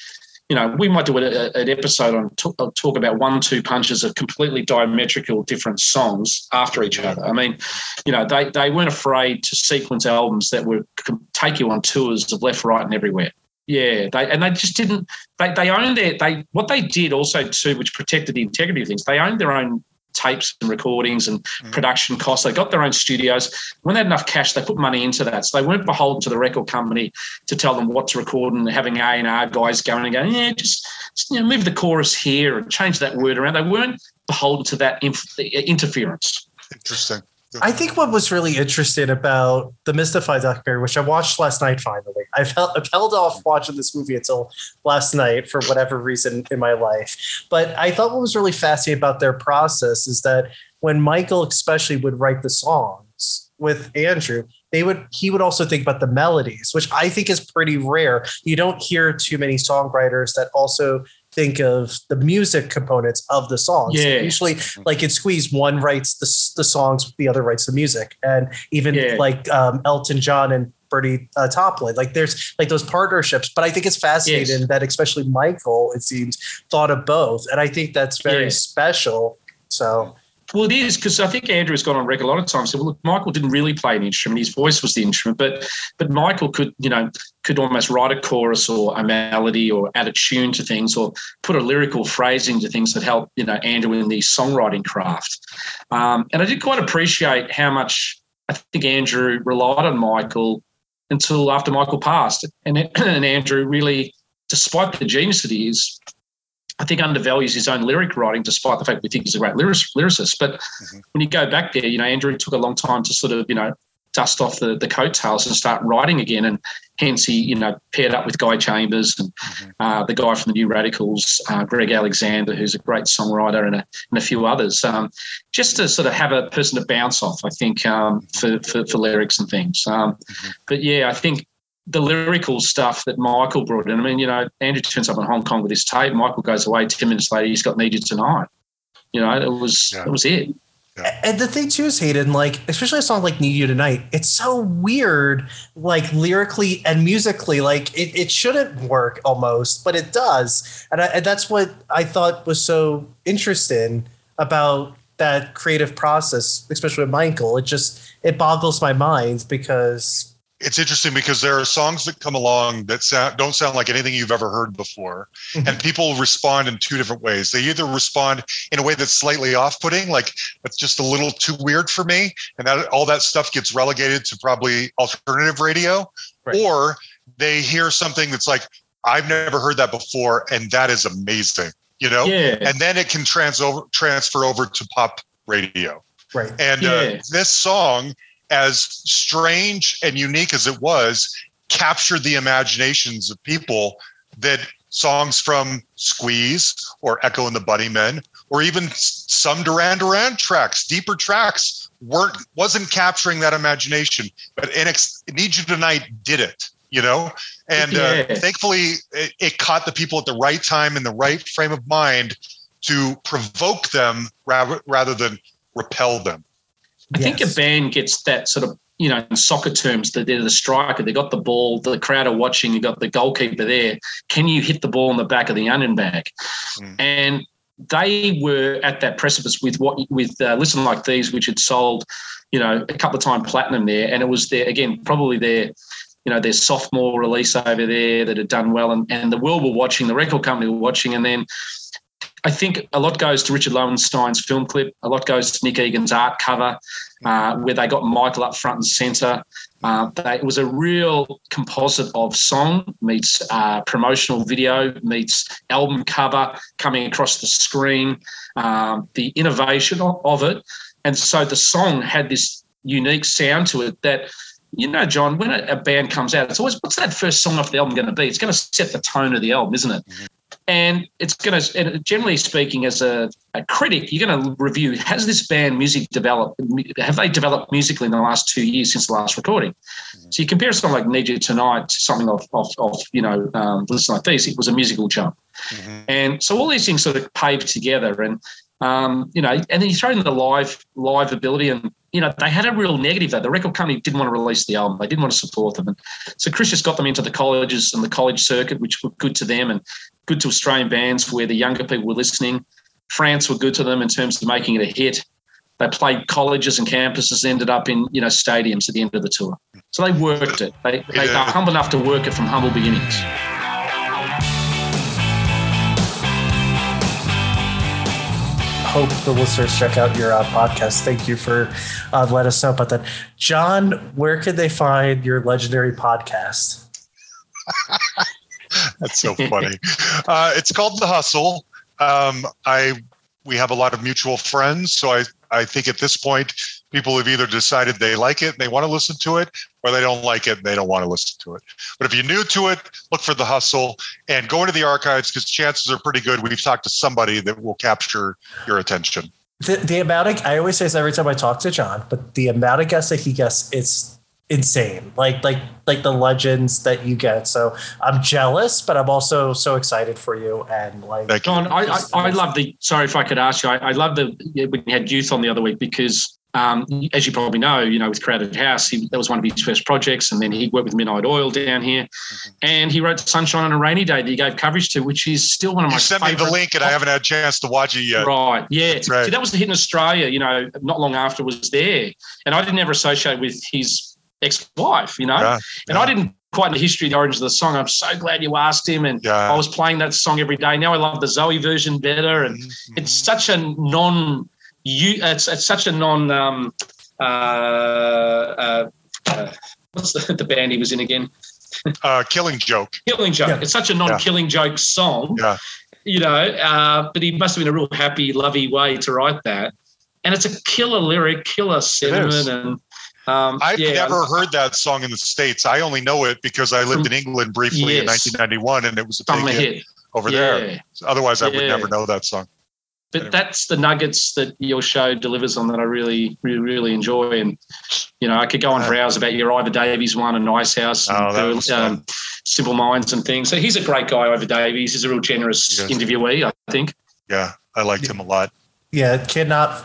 You know, we might do a, an episode on talk, uh, talk about one two punches of completely diametrical different songs after each other. I mean, you know, they they weren't afraid to sequence albums that would take you on tours of left, right, and everywhere. Yeah, they and they just didn't. They they owned their they what they did also too, which protected the integrity of things. They owned their own tapes and recordings and mm. production costs. They got their own studios. When they had enough cash, they put money into that. So they weren't beholden to the record company to tell them what to record and having A and R guys going and going, yeah, just, just you know, move the chorus here and change that word around. They weren't beholden to that inf- interference. Interesting. I think what was really interesting about the Mystify documentary, which I watched last night finally, I've held, I've held off watching this movie until last night for whatever reason in my life. But I thought what was really fascinating about their process is that when Michael, especially, would write the songs with Andrew, they would he would also think about the melodies, which I think is pretty rare. You don't hear too many songwriters that also think of the music components of the songs. Yeah. Usually, like in Squeeze, one writes the, the songs, the other writes the music. And even yeah. like um, Elton John and Bernie uh, Taupin, like there's like those partnerships. But I think it's fascinating yes. that especially Michael, it seems, thought of both. And I think that's very yeah. special. So Well, it is because I think Andrew has gone on record a lot of times. Said, "Well, look, Michael didn't really play an instrument; his voice was the instrument." But but Michael could, you know, could almost write a chorus or a melody or add a tune to things or put a lyrical phrasing to things that help, you know, Andrew in the songwriting craft. Um, and I did quite appreciate how much I think Andrew relied on Michael until after Michael passed, and and Andrew really, despite the genius that he is, I think undervalues his own lyric writing, despite the fact we think he's a great lyricist. But mm-hmm. when you go back there, you know, Andrew took a long time to sort of, you know, dust off the, the coattails and start writing again. And hence he, you know, paired up with Guy Chambers and mm-hmm. uh, the guy from the New Radicals, uh, Greg Alexander, who's a great songwriter, and a, and a few others, um, just to sort of have a person to bounce off, I think, um, for, for, for, lyrics and things. Um, mm-hmm. But yeah, I think the lyrical stuff that Michael brought in. I mean, you know, Andrew turns up in Hong Kong with his tape. Michael goes away. Ten minutes later, he's got "Need You Tonight." You know, it was yeah. it was it. Yeah. And the thing too is, Hayden, like especially a song like "Need You Tonight," it's so weird, like lyrically and musically. Like it, it shouldn't work almost, but it does, and, I, and that's what I thought was so interesting about that creative process, especially with Michael. It just it boggles my mind because it's interesting because there are songs that come along that sound, don't sound like anything you've ever heard before mm-hmm. and people respond in two different ways they either respond in a way that's slightly off-putting like it's just a little too weird for me and that all that stuff gets relegated to probably alternative radio right. or they hear something that's like i've never heard that before and that is amazing you know yeah. and then it can trans over, transfer over to pop radio right and uh, yeah. uh, this song as strange and unique as it was, captured the imaginations of people that songs from Squeeze or Echo and the Bunnymen, or even some Duran Duran tracks, deeper tracks, weren't wasn't capturing that imagination. But NX Need You Tonight did it, you know, and uh, thankfully it, it caught the people at the right time in the right frame of mind to provoke them rather rather than repel them. I yes. think a band gets that sort of, you know, in soccer terms, that they're the striker, they got the ball, the crowd are watching, you got the goalkeeper there. Can you hit the ball in the back of the onion bag? Mm. And they were at that precipice with what with uh, Listen Like Thieves, which had sold, you know, a couple of times platinum there, and it was there again, probably their, you know, their sophomore release over there that had done well, and and the world were watching, the record company were watching, and then I think a lot goes to Richard Lowenstein's film clip. A lot goes to Nick Egan's art cover, uh, where they got Michael up front and centre. Uh, they, it was a real composite of song meets uh, promotional video meets album cover coming across the screen. Um, the innovation of it, and so the song had this unique sound to it that you know, John, when a, band comes out, it's always what's that first song off the album going to be? It's going to set the tone of the album, isn't it? Mm-hmm and it's going to generally speaking as a, a, critic you're going to review has this band music developed have they developed musically in the last two years since the last recording mm-hmm. so you compare something like need you tonight to something of, of, of you know um, listen like this it was a musical jump mm-hmm. and so all these things sort of paved together and um, you know and then you throw in the live live ability and you know, they had a real negative though. The record company didn't want to release the album. They didn't want to support them. And so Chris just got them into the colleges and the college circuit, which were good to them and good to Australian bands where the younger people were listening. France were good to them in terms of making it a hit. They played colleges and campuses, ended up in, you know, stadiums at the end of the tour. So they worked it. They, they are humble enough to work it from humble beginnings. hope the listeners check out your uh, podcast. Thank you for uh, let us know about that. John, where can they find your legendary podcast? That's so funny. uh, it's called The Hustle. Um, I we have a lot of mutual friends, so I I think at this point people have either decided they like it and they want to listen to it, or they don't like it and they don't want to listen to it. But if you're new to it, look for the hustle and go into the archives because chances are pretty good we've talked to somebody that will capture your attention. The, the amount of I always say this every time I talk to John, but the amount of guests that he gets, it's insane. Like like like the legends that you get. So I'm jealous, but I'm also so excited for you. And like John, I, I, I love the. Sorry if I could ask you. I, I love the when you had youth on the other week because um, as you probably know, you know, with Crowded House, he, that was one of his first projects, and then he worked with Midnight Oil down here, mm-hmm. and he wrote "Sunshine on a Rainy Day" that he gave coverage to, which is still one of you my. Sent me the link, and I haven't had a chance to watch it yet. Right, yeah, right. See, that was the hit in Australia. You know, not long after was there, and I didn't ever associate with his ex-wife. You know, yeah, and yeah. I didn't quite the history, the origins of the song. I'm so glad you asked him, and yeah. I was playing that song every day. Now I love the Zoe version better, and mm-hmm. it's such a non. You, it's, it's such a non. Um, uh, uh, uh, what's the, the band he was in again? uh, Killing Joke. Killing Joke. Yeah. It's such a non-killing yeah. joke song. Yeah. You know, uh, but he must have been a real happy, lovey way to write that. And it's a killer lyric, killer sentiment, and um, I've yeah, never heard that song in the states. I only know it because I lived in England briefly yes. in 1991, and it was a big hit, hit, over yeah. there. Otherwise, I would never know that song but anyway. that's the nuggets that your show delivers on that I really, really, really enjoy. And you know, I could go on for hours about your Iva Davies one and Icehouse, oh, and um, Simple Minds and things. So he's a great guy, Iva Davies. He's a real generous yes. interviewee, I think. Yeah, I liked him a lot. Yeah, cannot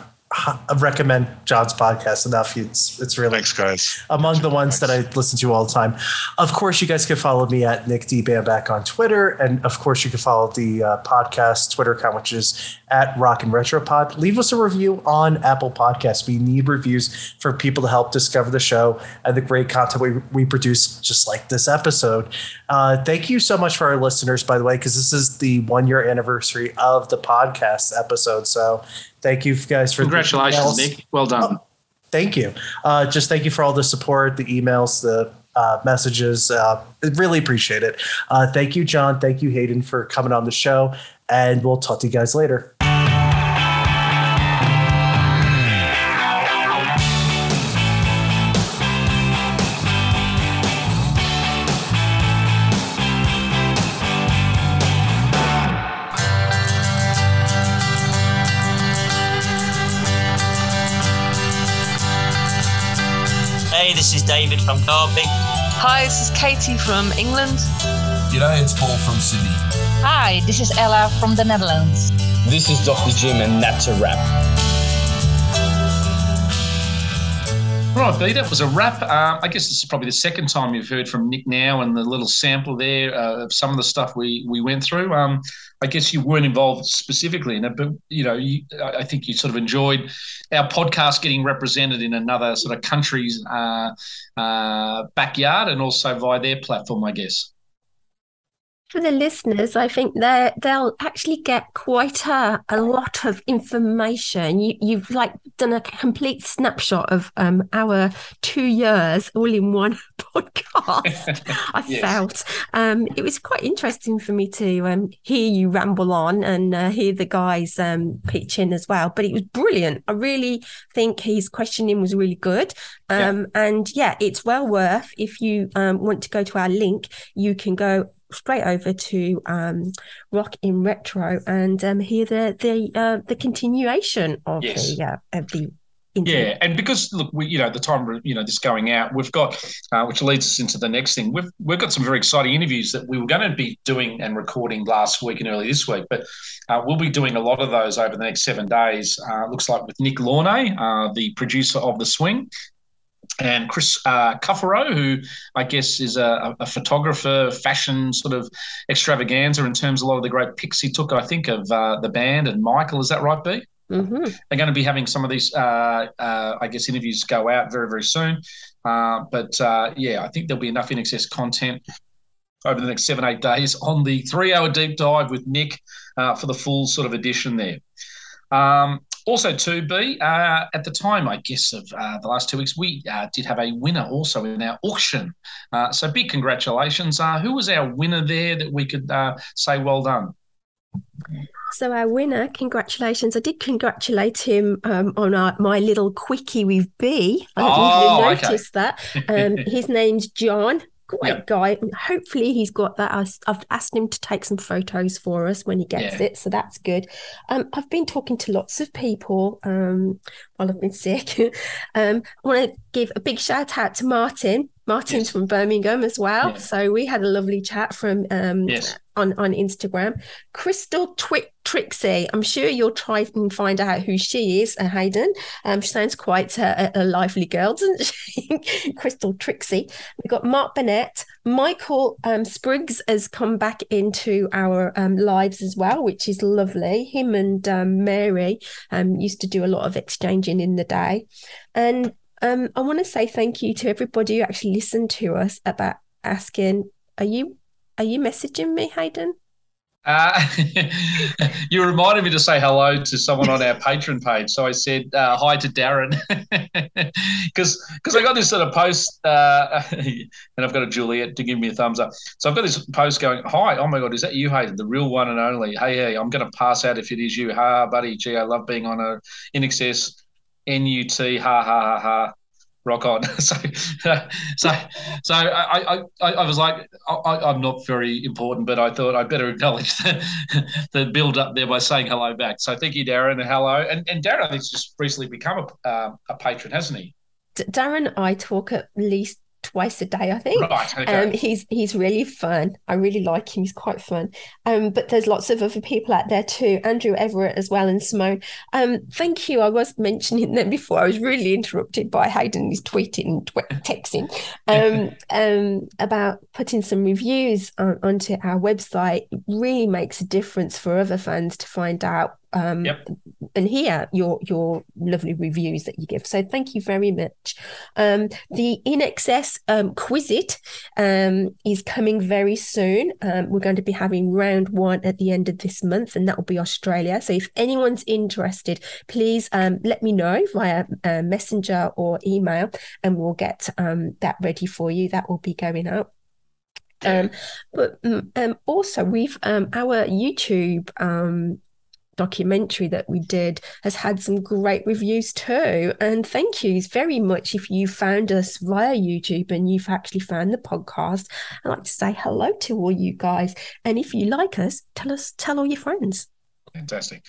recommend John's podcast enough. It's it's really thanks, guys. Among the ones thanks. that I listen to all the time. Of course, you guys can follow me at Nick D Bambach on Twitter, and of course, you can follow the uh, podcast Twitter account, which is at Rock and Retro Pod. Leave us a review on Apple Podcasts. We need reviews for people to help discover the show and the great content we, we produce, just like this episode. Uh, thank you so much for our listeners, by the way, because this is the one year anniversary of the podcast episode. So thank you guys for congratulations, Nick. Well done. Oh, thank you. Uh, just thank you for all the support, the emails, the uh, messages. Uh, really appreciate it. Uh, thank you, John. Thank you, Hayden, for coming on the show. And we'll talk to you guys later. From Derby. Hi, this is Katie from England. G'day, it's Paul from Sydney. Hi, this is Ella from the Netherlands. This is Dr. Jim, and that's a wrap. Right, B, that was a wrap. Uh, I guess this is probably the second time you've heard from Nick now and the little sample there uh, of some of the stuff we, we went through. Um, I guess you weren't involved specifically in it, but you know, you, I think you sort of enjoyed our podcast getting represented in another sort of country's uh, uh, backyard and also via their platform, I guess for the listeners, I think they they'll actually get quite a, a lot of information. You you've like done a complete snapshot of um, our two years all in one podcast. I yes. felt um, it was quite interesting for me to um, hear you ramble on and uh, hear the guys um, pitch in as well. But it was brilliant. I really think his questioning was really good. Yeah. Um, and yeah, it's well worth if you um, want to go to our link, you can go straight over to um, Rock in Retro and um, hear the the uh, the continuation of yes. the uh, of the interview yeah, and because look, we you know the time you know this going out, we've got uh, which leads us into the next thing. We've we've got some very exciting interviews that we were going to be doing and recording last week and early this week, but uh, we'll be doing a lot of those over the next seven days. Uh, looks like with Nick Launay, uh, the producer of the Swing, and Chris uh, Cuffaro, who I guess is a, a, photographer, fashion sort of extravaganza in terms of a lot of the great pics he took, I think, of uh, the band and Michael. Is that right, B? Mm-hmm. They're going to be having some of these, uh, uh I guess, interviews go out very, very soon. Uh, but uh, yeah, I think there'll be enough INXS content over the next seven, eight days on the three hour deep dive with Nick for the full sort of edition there. Um, also, to be uh, at the time, I guess, of uh, the last two weeks, we uh, did have a winner also in our auction. Uh, so, big congratulations. Uh, who was our winner there that we could uh, say well done? So our winner, congratulations! I did congratulate him um, on our, my little quickie with B. I oh, even notice okay. that. Um, his name's John great guy. Hopefully, he's got that. I've asked him to take some photos for us when he gets yeah. it, so that's good. Um, I've been talking to lots of people um, while I've been sick. um, I want to give a big shout out to Martin Martin's yes. from Birmingham as well. Yeah. So we had a lovely chat from um, yes. on on Instagram. Crystal Twi- Trixie, I'm sure you'll try and find out who she is, uh, Hayden. Um, she sounds quite a, a lively girl, doesn't she? Crystal Trixie. We've got Mark Burnett. Michael um, Spriggs has come back into our um, lives as well, which is lovely. Him and um, Mary um, used to do a lot of exchanging in the day. And um, I want to say thank you to everybody who actually listened to us about asking, are you are you messaging me, Hayden? Uh, you reminded me to say hello to someone on our Patreon page. So I said uh, hi to Darren because because I got this sort of post uh, and I've got a Juliet to give me a thumbs up. So I've got this post going, hi, oh my God, is that you, Hayden? The real one and only. Hey, hey, I'm going to pass out if it is you. Ha, buddy. Gee, I love being on a INXS NUT, ha ha ha ha, rock on. so, so, so I, I, I, was like, I, am not very important, but I thought I'd better acknowledge the, the build up there by saying hello back. So thank you, Darren, and hello. And, and Darren, I think, just recently become a, uh, a patron, hasn't he? Darren, I talk at least twice a day, I think. Right. Okay. Um, he's he's really fun. I really like him. He's quite fun. Um, but there's lots of other people out there too. Andrew Everett as well, and Simone. Um, thank you. I was mentioning them before. I was really interrupted by Hayden. He's tweeting, texting, um, um, about putting some reviews on, onto our website. It really makes a difference for other fans to find out um, yep. and hear your your lovely reviews that you give. So thank you very much. Um, the INXS um, Quizit um, is coming very soon. Um, we're going to be having round one at the end of this month, and that will be Australia. So if anyone's interested, please um, let me know via uh, messenger or email, and we'll get um, that ready for you. That will be going out. Um, but um, also we've um, our YouTube um, documentary that we did has had some great reviews too. And thank yous very much if you found us via YouTube and you've actually found the podcast. I'd like to say hello to all you guys. And if you like us, tell us, tell all your friends. Fantastic.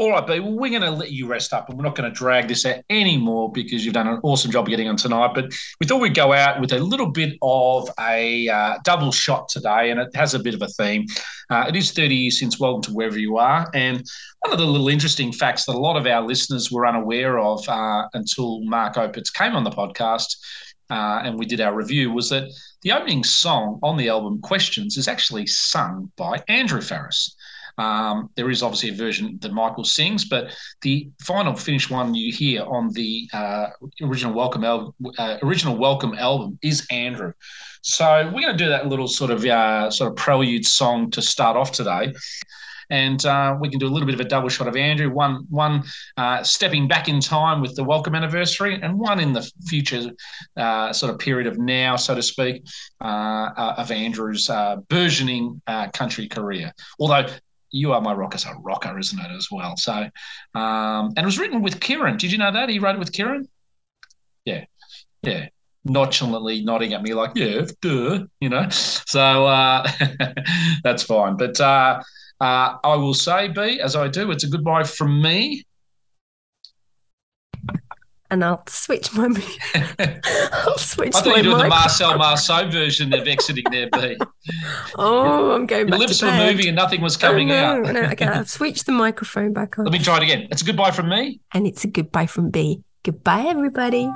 All right, B, well, we're going to let you rest up and we're not going to drag this out anymore because you've done an awesome job getting on tonight. But we thought we'd go out with a little bit of a uh, double shot today, and it has a bit of a theme. Uh, it is 30 years since Welcome to Wherever You Are. And one of the little interesting facts that a lot of our listeners were unaware of uh, until Mark Opitz came on the podcast uh, and we did our review was that the opening song on the album Questions is actually sung by Andrew Farriss. Um, there is obviously a version that Michael sings, but the final finished one you hear on the uh, original Welcome al- uh, original Welcome album is Andrew. So we're going to do that little sort of uh, sort of prelude song to start off today and uh, we can do a little bit of a double shot of Andrew. One, one uh, stepping back in time with the welcome anniversary, and one in the future uh, sort of period of now, so to speak, of Andrew's burgeoning country career. Although you Are My Rock is a rocker, isn't it, as well? So, um, and it was written with Kieran. Did you know that? He wrote it with Kieran? Yeah. Yeah. Nonchalantly nodding at me like, yeah, duh, you know? So uh, that's fine. But uh, uh, I will say, B, as I do, it's a goodbye from me and I'll switch my. I'll switch. I thought you were doing the Marcel Marceau version of exiting there, B. Oh, I'm going. You back lips were moving and nothing was coming oh, no, out. no, okay, I've switched the microphone back on. Let me try it again. It's a goodbye from me, and it's a goodbye from B. Goodbye, everybody.